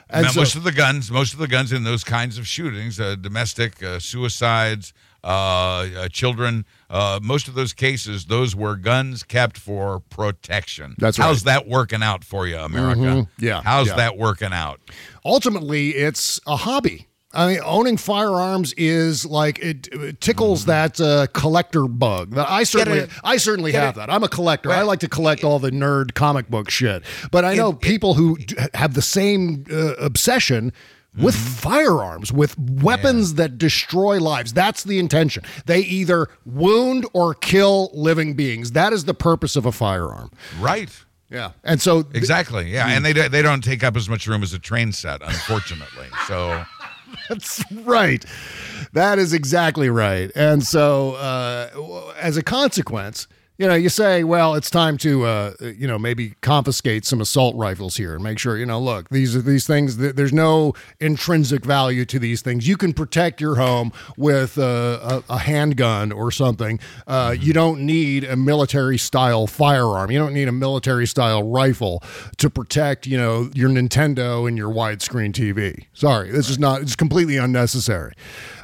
And Now, so- most of the guns, most of the guns in those kinds of shootings, uh, domestic uh, suicides, uh, uh, children, uh, most of those cases, those were guns kept for protection. That's How's right. that working out for you, America? Mhm. Yeah, How's yeah. that working out? ultimately it's a hobby. I mean, owning firearms is like it, it tickles that uh, collector bug. That I certainly, it. I certainly have it. that. I'm a collector. I like to collect all the nerd comic book shit. But I know people who d- have the same uh, obsession. With Mm-hmm. firearms, with weapons that destroy lives. That's the intention. They either wound or kill living beings. That is the purpose of a firearm. Right. Yeah. And so Exactly. Yeah, and they don't- they don't take up as much room as a train set, unfortunately. So That's right. That is exactly right. And so, uh, as a consequence, you know, you say, well, it's time to, uh, you know, maybe confiscate some assault rifles here and make sure, you know, look, these are these things. th- There's no intrinsic value to these things. You can protect your home with uh, a, a handgun or something. Uh, You don't need a military style firearm. You don't need a military style rifle to protect, you know, your Nintendo and your widescreen TV. Sorry, this is not. It's completely unnecessary.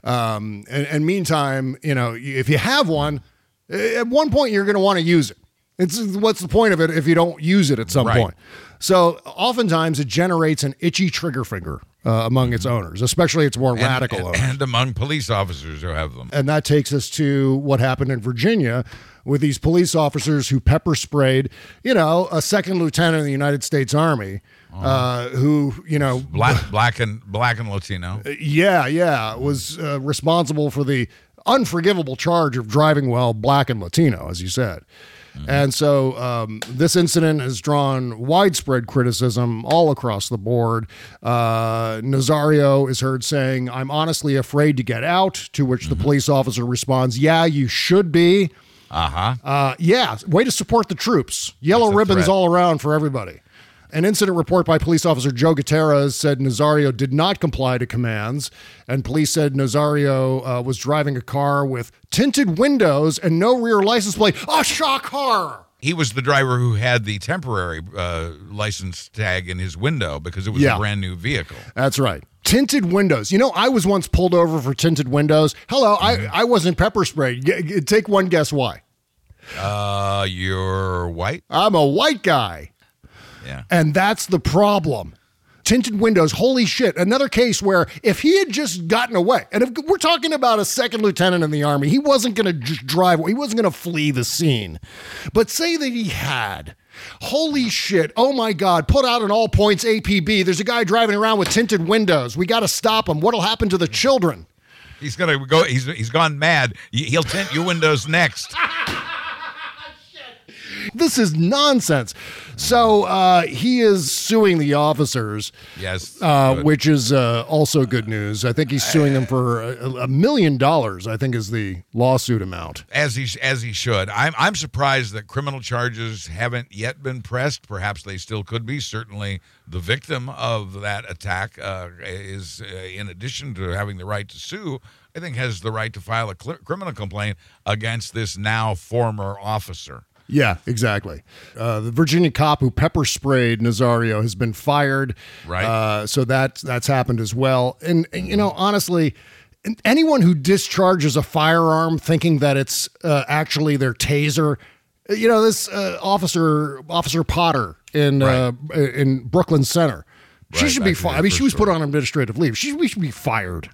Um, and, and meantime, you know, if you have one, at one point you're going to want to use it. It's what's the point of it if you don't use it at some Right. point? So oftentimes it generates an itchy trigger finger uh, among its owners, especially its more and, radical and, owners. and among police officers who have them. And that takes us to what happened in Virginia with these police officers who pepper sprayed, you know, a second lieutenant in the United States Army, uh, who, you know, Black, black and black and Latino. yeah, yeah, was uh, responsible for the unforgivable charge of driving while black and Latino, as you said. And so um, this incident has drawn widespread criticism all across the board. Uh, Nazario is heard saying, I'm honestly afraid to get out, to which the police officer responds, Yeah, you should be. Uh huh. Uh, yeah, way to support the troops. Yellow ribbons threat. all around for everybody. An incident report by police officer Joe Gutierrez said Nazario did not comply to commands, and police said Nazario uh, was driving a car with tinted windows and no rear license plate. A shock horror! He was the driver who had the temporary uh, license tag in his window because it was Yeah. a brand new vehicle. That's right. Tinted windows. You know, I was once pulled over for tinted windows. Hello, I, I wasn't pepper sprayed. G- g- take one guess why. Uh, you're white. I'm a white guy. Yeah. And that's the problem. Tinted windows, holy shit. Another case where if he had just gotten away, and if we're talking about a second lieutenant in the army, he wasn't going to just drive, he wasn't going to flee the scene. But say that he had. Holy shit. Oh my God. Put out an all points APB. There's a guy driving around with tinted windows. We got to stop him. What'll happen to the children? He's gonna go. He's he's gone mad. He'll tint your windows next. This is nonsense. So uh, he is suing the officers. Yes. uh, which is uh, also good news. I think he's suing them for a, a million dollars. I think is the lawsuit amount. as he as he should. I'm I'm surprised that criminal charges haven't yet been pressed. Perhaps they still could be. Certainly, the victim of that attack uh, is, uh, in addition to having the right to sue, I think has the right to file a cl- criminal complaint against this now former officer. Yeah, exactly. Uh, the Virginia cop who pepper sprayed Nazario has been fired. Right. Uh, so that that's happened as well. And, and, you know, honestly, anyone who discharges a firearm thinking that it's uh, actually their taser, you know, this uh, officer Officer Potter in uh, in Brooklyn Center, she Right, should be fired. I mean, she was put on administrative leave. She we should be fired.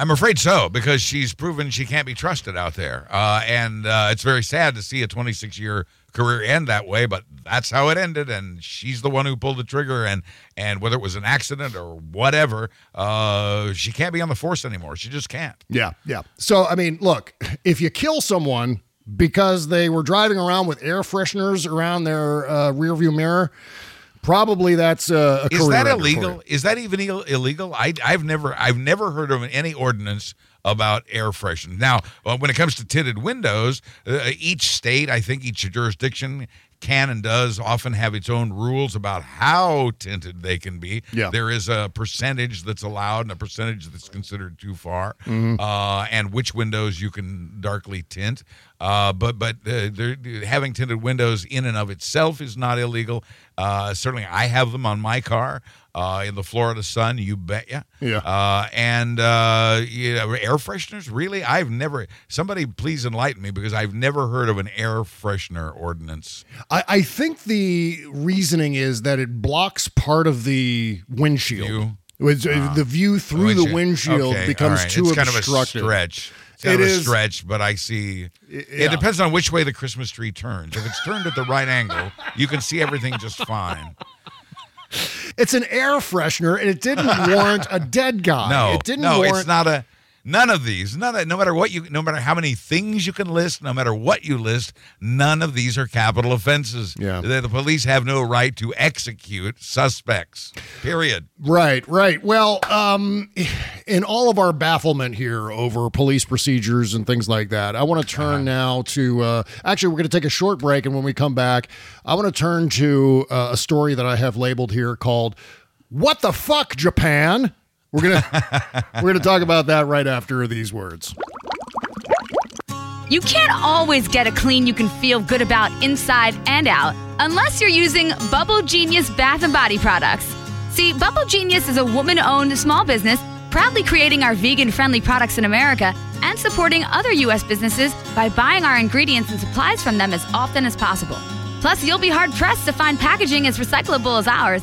I'm afraid so because she's proven she can't be trusted out there, uh, and uh, it's very sad to see a 26 year career end that way. But that's how it ended, and she's the one who pulled the trigger. And and whether it was an accident or whatever, uh, she can't be on the force anymore. She just can't. Yeah, yeah. So I mean, look, if you kill someone because they were driving around with air fresheners around their uh, rearview mirror, probably that's uh, a Is career that illegal? Is that even Ill- illegal? I, I've never I've never heard of any ordinance about air fresheners. Now, uh, when it comes to tinted windows, uh, each state, I think each jurisdiction can and does often have its own rules about how tinted they can be. Yeah. There is a percentage that's allowed and a percentage that's considered too far, Mm-hmm. uh, and which windows you can darkly tint. Uh, but but uh, there- having tinted windows in and of itself is not illegal. Uh, certainly, I have them on my car uh, in the Florida sun. You bet, Yeah. Uh, and uh, you know, air fresheners. Really, I've never. Somebody please enlighten me because I've never heard of an air freshener ordinance. I, I think the reasoning is that it blocks part of the windshield. You. It was- the view through the windshield Okay, becomes right. too it's kind obstructed. of a stretch. It's kind It of a is- stretch, but I see. yeah. It depends on which way the Christmas tree turns. If it's turned at the right angle, you can see everything just fine. It's an air freshener, and it didn't warrant a dead guy. No, it didn't no, warrant. it's not a. None of these, none of, no matter what you, no matter how many things you can list, no matter what you list, none of these are capital offenses. Yeah. the, the police have no right to execute suspects. Period. Right, right. Well, um, in all of our bafflement here over police procedures and things like that, I want to Uh-huh. turn now to. Uh, actually, we're going to take a short break, and when we come back, I want to turn to uh, a story that I have labeled here called "What the Fuck, Japan." We're gonna we're gonna talk about that right after these words. You can't always get a clean you can feel good about inside and out unless you're using Bubble Genius bath and body products. See, Bubble Genius is a woman owned small business proudly creating our vegan friendly products in America and supporting other U.S. businesses by buying our ingredients and supplies from them as often as possible. Plus, you'll be hard pressed to find packaging as recyclable as ours.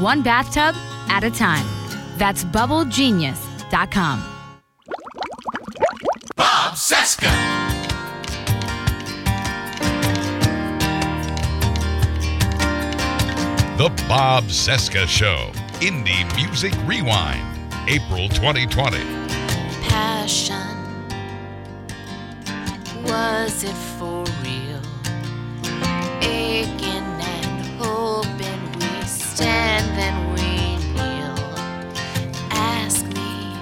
one bathtub at a time. That's bubblegenius.com. Bob Cesca. The Bob Cesca Show, Indie Music Rewind, April 2020. passion? Was it for real? Aching and hoping we stand, then we kneel. Ask me,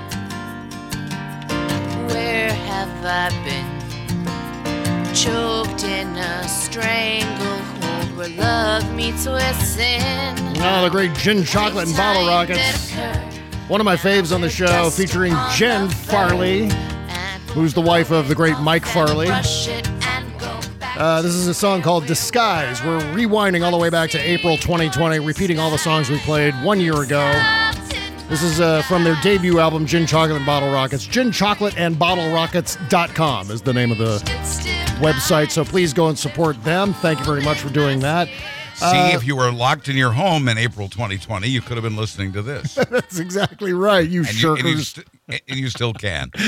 where have I been? Choked in a stranglehold where love meets with sin. Oh, the great gin chocolate and bottle rockets. One of my faves on the show, featuring Jen Farley, who's the wife of the great Mike Farley. Uh, this is a song called Disguise. We're rewinding all the way back to April 2020, repeating all the songs we played one year ago. This is uh, from their debut album, Gin Chocolate and Bottle Rockets. Gin Chocolate and Bottle Rockets.com is the name of the website. So please go and support them. Thank you very much for doing that. See, Uh, if you were locked in your home in April 2020, you could have been listening to this. That's exactly right, you and you, and, you st- you still can.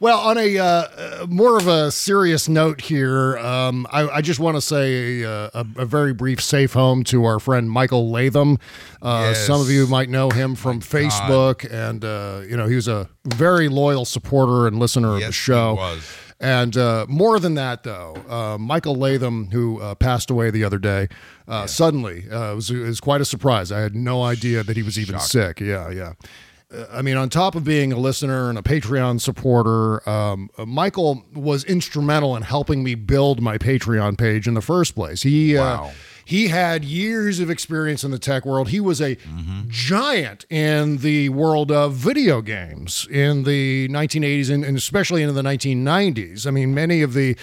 Well, on a uh, uh, more of a serious note here, um, I, I just want to say uh, a, a very brief safe home to our friend Michael Latham. Uh, Yes. Some of you might know him from Facebook, and uh, you know he was a very loyal supporter and listener of the show. was. And uh, more than that, though, uh, Michael Latham, who uh, passed away the other day, uh, suddenly uh, it was, it was quite a surprise. I had no idea that he was even sick. Yeah, yeah. Uh, I mean, on top of being a listener and a Patreon supporter, um, uh, Michael was instrumental in helping me build my Patreon page in the first place. He uh, he had years of experience in the tech world. He was a giant in the world of video games in the 1980s and, and especially into the 1990s. I mean, many of the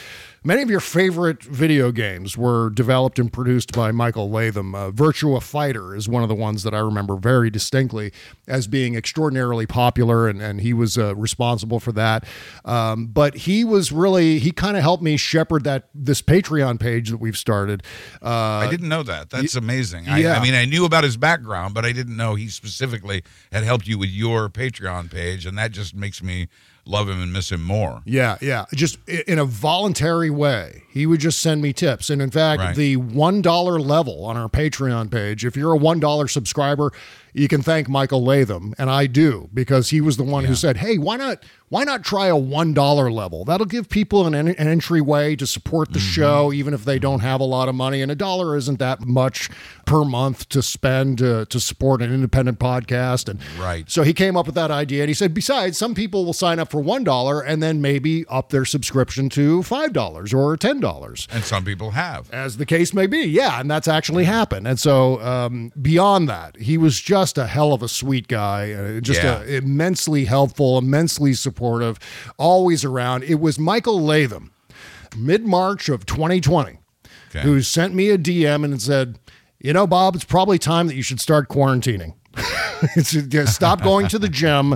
many of your favorite video games were developed and produced by Michael Latham. Uh, Virtua Fighter is one of the ones that I remember very distinctly as being extraordinarily popular, and, and he was uh, responsible for that. Um, but he was really he kind of helped me shepherd that this Patreon page that we've started. Uh, I didn't know that. That's amazing. I, yeah. I mean, I knew about his background, but I didn't know he specifically had helped you with your Patreon page, and that just makes me love him and miss him more. Yeah, yeah. Just in a voluntary way. He would just send me tips. And in fact, Right. the $1 level on our Patreon page, if you're a $1 subscriber, you can thank Michael Latham. And I do because he was the one who said, hey, why not why not try a $1 level? That'll give people an, an entryway to support Mm-hmm. the show, even if they don't have a lot of money. And a dollar isn't that much per month to spend uh, to support an independent podcast. And Right. so he came up with that idea and he said, besides, some people will sign up for $1 and then maybe up their subscription to $5 or $10. And some people have. As the case may be. Yeah. And that's actually happened. And so um, beyond that, he was just just a hell of a sweet guy, uh, just Yeah. a, immensely helpful, immensely supportive, always around. It was Michael Latham, mid March of 2020, who sent me a DM and said, "You know, Bob, it's probably time that you should start quarantining." stop going to the gym,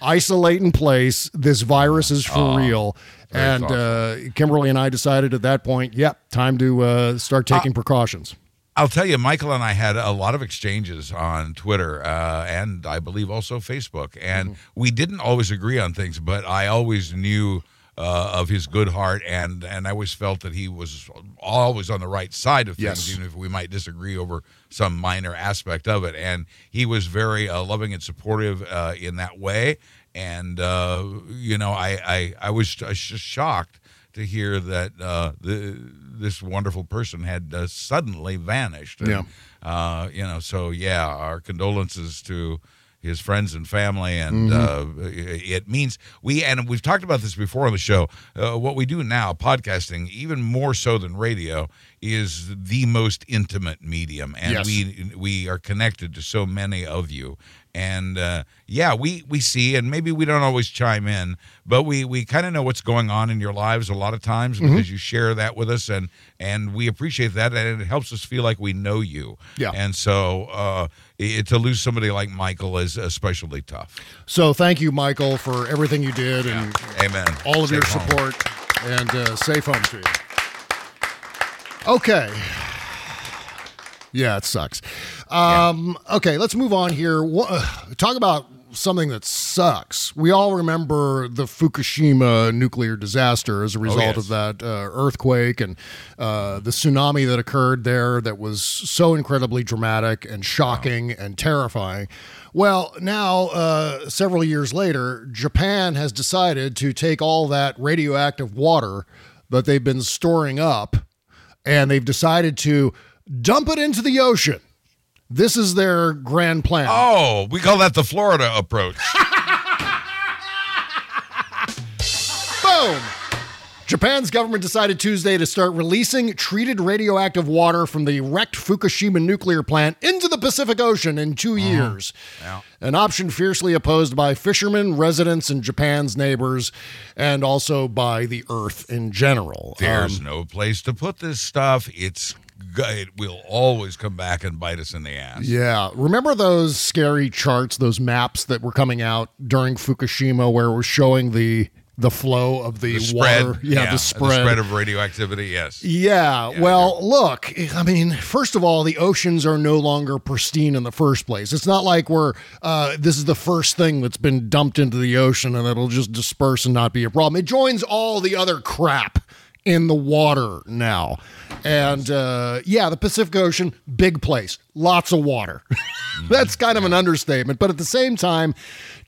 isolate in place. This virus is for Oh, real. very And uh, Kimberly and I decided at that point, yep, time to uh, start taking precautions. I'll tell you, Michael and I had a lot of exchanges on Twitter uh, and I believe also Facebook, and we didn't always agree on things, but I always knew uh, of his good heart, and and I always felt that he was always on the right side of things, Yes. even if we might disagree over some minor aspect of it. And he was very uh, loving and supportive uh, in that way. And uh, you know, I I, I was just shocked to hear that uh, the, this wonderful person had uh, suddenly vanished. And, Yeah. Uh, you know, so yeah, our condolences to his friends and family, and Mm-hmm. uh, it means we and we've talked about this before on the show. Uh, what we do now, podcasting, even more so than radio, is the most intimate medium, and Yes. we we are connected to so many of you. And uh, yeah, we we see, and maybe we don't always chime in, but we we kind of know what's going on in your lives a lot of times Mm-hmm. because you share that with us, and and we appreciate that, and it helps us feel like we know you. Yeah. And so uh, it, to lose somebody like Michael is especially tough. So thank you, Michael, for everything you did and Amen. all of Safe your home. support and uh, safe home to you. Okay. Yeah, it sucks. Um, Okay, let's move on here. Talk about something that sucks. We all remember the Fukushima nuclear disaster as a result Oh, yes. of that uh, earthquake and uh, the tsunami that occurred there that was so incredibly dramatic and shocking and terrifying. Well, now, uh, several years later, Japan has decided to take all that radioactive water that they've been storing up and they've decided to dump it into the ocean. This is their grand plan. Oh, we call that the Florida approach. Boom! Japan's government decided Tuesday to start releasing treated radioactive water from the wrecked Fukushima nuclear plant into the Pacific Ocean in 2 years. Yeah. An option fiercely opposed by fishermen, residents, and Japan's neighbors, and also by the Earth in general. There's Um, no place to put this stuff. It's it will always come back and bite us in the ass. Yeah. Remember those scary charts, those maps that were coming out during Fukushima where it was showing the the flow of the, The spread, water? Yeah, the spread. of radioactivity. Yes. Yeah, well, look, I mean, first of all, the oceans are no longer pristine in the first place. It's not like we're, uh, this is the first thing that's been dumped into the ocean and it'll just disperse and not be a problem. It joins all the other crap in the water now. And uh, yeah, the Pacific Ocean, big place, lots of water. That's kind of an understatement. But at the same time,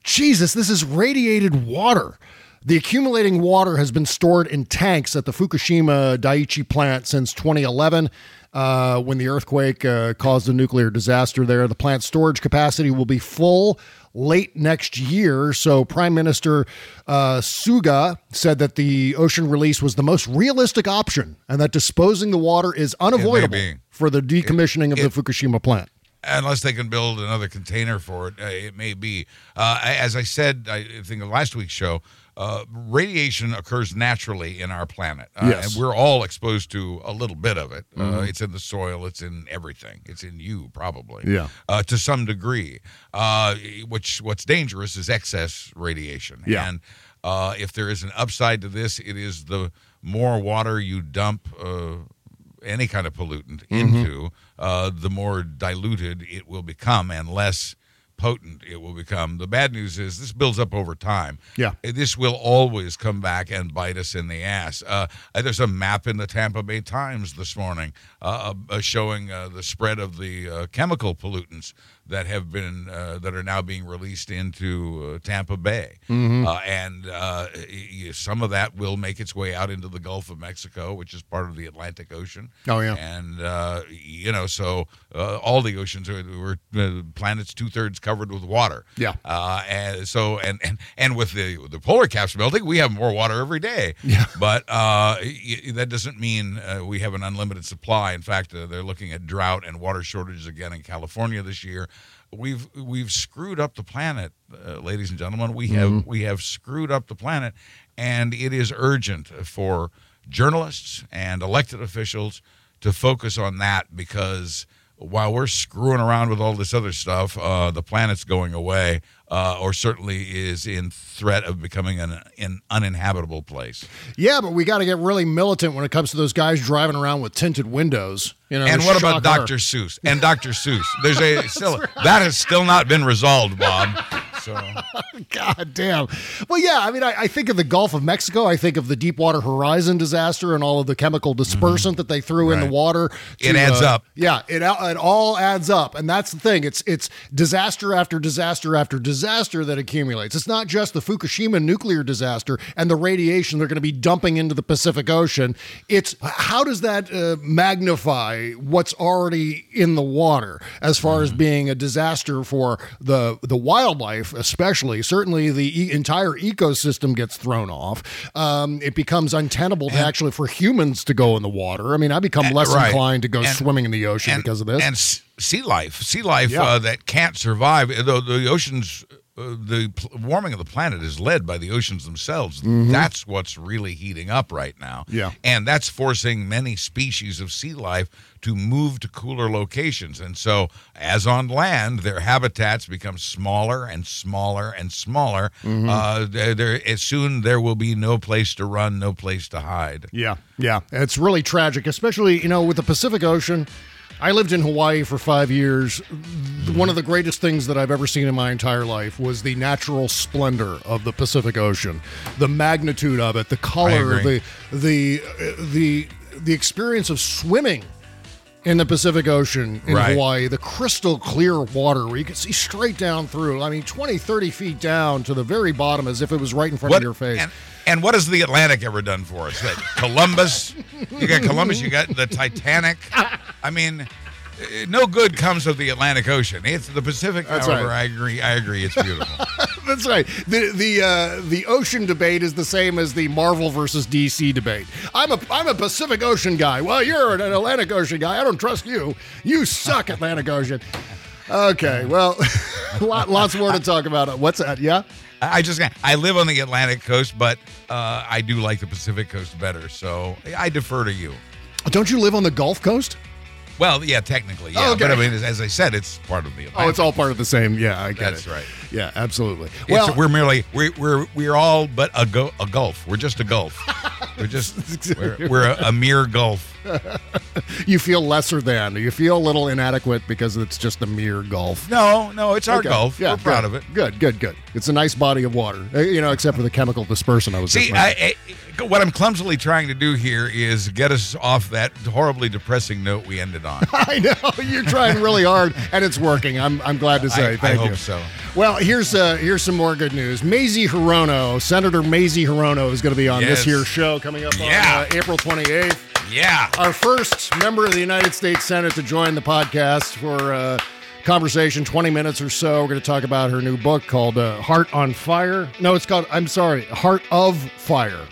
Jesus, this is radiated water. The accumulating water has been stored in tanks at the Fukushima Daiichi plant since 2011. Uh, when the earthquake uh, caused a nuclear disaster there, the plant's storage capacity will be full late next year. So, Prime Minister uh, Suga said that the ocean release was the most realistic option and that disposing the water is unavoidable for the decommissioning of it- the Fukushima plant. unless they can build another container for it, uh, it may be. Uh, as I said, I think in last week's show, uh, radiation occurs naturally in our planet, uh, Yes. and we're all exposed to a little bit of it. Uh, Mhm. it's in the soil, it's in everything, it's in you probably, Yeah. uh, to some degree. Uh, which what's dangerous is excess radiation, Yeah. and uh, if there is an upside to this, it is the more water you dump. Uh, any kind of pollutant Mhm. into, uh, the more diluted it will become and less potent it will become. The bad news is this builds up over time. Yeah. This will always come back and bite us in the ass. Uh, there's a map in the Tampa Bay Times this morning uh, uh, showing uh, the spread of the uh, chemical pollutants that have been uh, that are now being released into uh, Tampa Bay, Mhm. uh, and uh, some of that will make its way out into the Gulf of Mexico, which is part of the Atlantic Ocean. Oh, yeah. and uh, you know, so uh, all the oceans are we're, uh, planet's two thirds covered with water. Yeah. uh, and so and and and with the the polar caps melting, we have more water every day. Yeah. but uh, y- that doesn't mean uh, we have an unlimited supply. In fact, uh, they're looking at drought and water shortages again in California this year. We've we've screwed up the planet, uh, ladies and gentlemen. We have Mhm. we have screwed up the planet, and it is urgent for journalists and elected officials to focus on that because while we're screwing around with all this other stuff, uh, the planet's going away, uh, or certainly is in threat of becoming an, an uninhabitable place. Yeah, but we got to get really militant when it comes to those guys driving around with tinted windows. You know, and what about Dr. Seuss? And Dr. Seuss. There's a still that has still not been resolved, Bob. So God damn. Well, yeah. I mean, I, I think of the Gulf of Mexico. I think of the Deepwater Horizon disaster and all of the chemical dispersant mhm. that they threw in the Right. water. It adds uh, up. Yeah, it it all adds up, and that's the thing. It's it's disaster after disaster after disaster that accumulates. It's not just the Fukushima nuclear disaster and the radiation they're going to be dumping into the Pacific Ocean. It's how does that uh, magnify what's already in the water as far as mm-hmm. being a disaster for the the wildlife, especially. Certainly, the e- entire ecosystem gets thrown off. Um, it becomes untenable to actually for humans to go in the water. I mean, I become less right. inclined to go And- swimming in the ocean because of this. and sea life, sea life Yeah. uh, that can't survive. The, the oceans, uh, the pl- warming of the planet is led by the oceans themselves. Mhm. That's what's really heating up right now. Yeah. and that's forcing many species of sea life to move to cooler locations. And so, as on land, their habitats become smaller and smaller and smaller. Mhm. Uh, there, there, as soon there will be no place to run, no place to hide. Yeah, yeah. It's really tragic, especially, you know, with the Pacific Ocean. I lived in Hawaii for five years. One of the greatest things that I've ever seen in my entire life was the natural splendor of the Pacific Ocean, the magnitude of it, the color, the the uh, the the experience of swimming in the Pacific Ocean in Right. Hawaii, the crystal clear water where you can see straight down through. I mean, 20, 30 feet down to the very bottom as if it was right in front What- of your face. And, and what has the Atlantic ever done for us? That Columbus, you got Columbus, you got the Titanic. I mean, no good comes of the Atlantic Ocean. It's the Pacific. That's however, right. I agree. I agree. It's beautiful. That's right. The the uh, the ocean debate is the same as the Marvel versus DC debate. I'm a I'm a Pacific Ocean guy. Well, you're an Atlantic Ocean guy. I don't trust you. You suck, Atlantic Ocean. Okay, well, lot, lots more to talk about. What's that? Yeah. I I just I live on the Atlantic coast, but uh, I do like the Pacific coast better. So I defer to you. Don't you live on the Gulf Coast? Well, yeah, technically, yeah. Oh, okay. But I mean, as, as I said, it's part of the. Oh, it's all part of the same. Yeah, I get That's it. right. Yeah, absolutely. It's- Well, we're merely we're we're we're all but a go, a gulf. We're just a gulf. We're just we're, we're a, a mere gulf. you feel lesser than. You feel a little inadequate because it's just a mere Gulf. No, no, it's our Okay. gulf. Yeah, we're proud good. of it. Good, good, good. It's a nice body of water, Uh, you know, except for the chemical dispersant I was See. I, I, what I'm clumsily trying to do here is get us off that horribly depressing note we ended on. I know you're trying really hard, and it's working. I'm I'm glad to say. I, I Thank hope you. so. Well, here's uh, here's some more good news. Mazie Hirono, Senator Mazie Hirono, is going to be on this Yes. here show coming up Yeah. on uh, April 28th. Yeah. Our first member of the United States Senate to join the podcast for uh, conversation, 20 minutes or so. We're going to talk about her new book called uh, Heart on Fire. No, it's called, I'm sorry, Heart of Fire.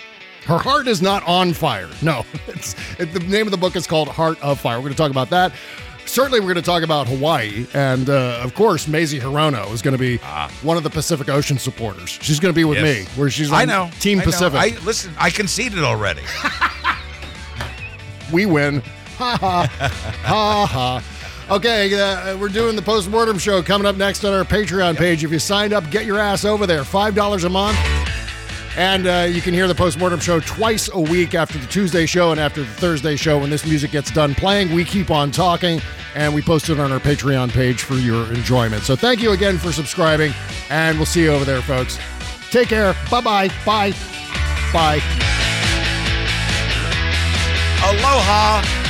Her heart is not on fire. No, it's it, the name of the book is called Heart of Fire. We're going to talk about that. Certainly, we're going to talk about Hawaii, and uh, of course, Mazie Hirono is going to be one of the Pacific Ocean supporters. She's going to be with Ah. Yes. me, where she's I know. Team I know. Pacific. I listen. I conceded already. we win. Ha ha. ha ha. Okay, uh, we're doing the postmortem show coming up next on our Patreon page. If you signed up, get your ass over there. $5 a month. And uh, you can hear the postmortem show twice a week after the Tuesday show and after the Thursday show. When this music gets done playing, we keep on talking and we post it on our Patreon page for your enjoyment. So thank you again for subscribing, and we'll see you over there, folks. Take care. Bye-bye. Bye. Bye. Aloha.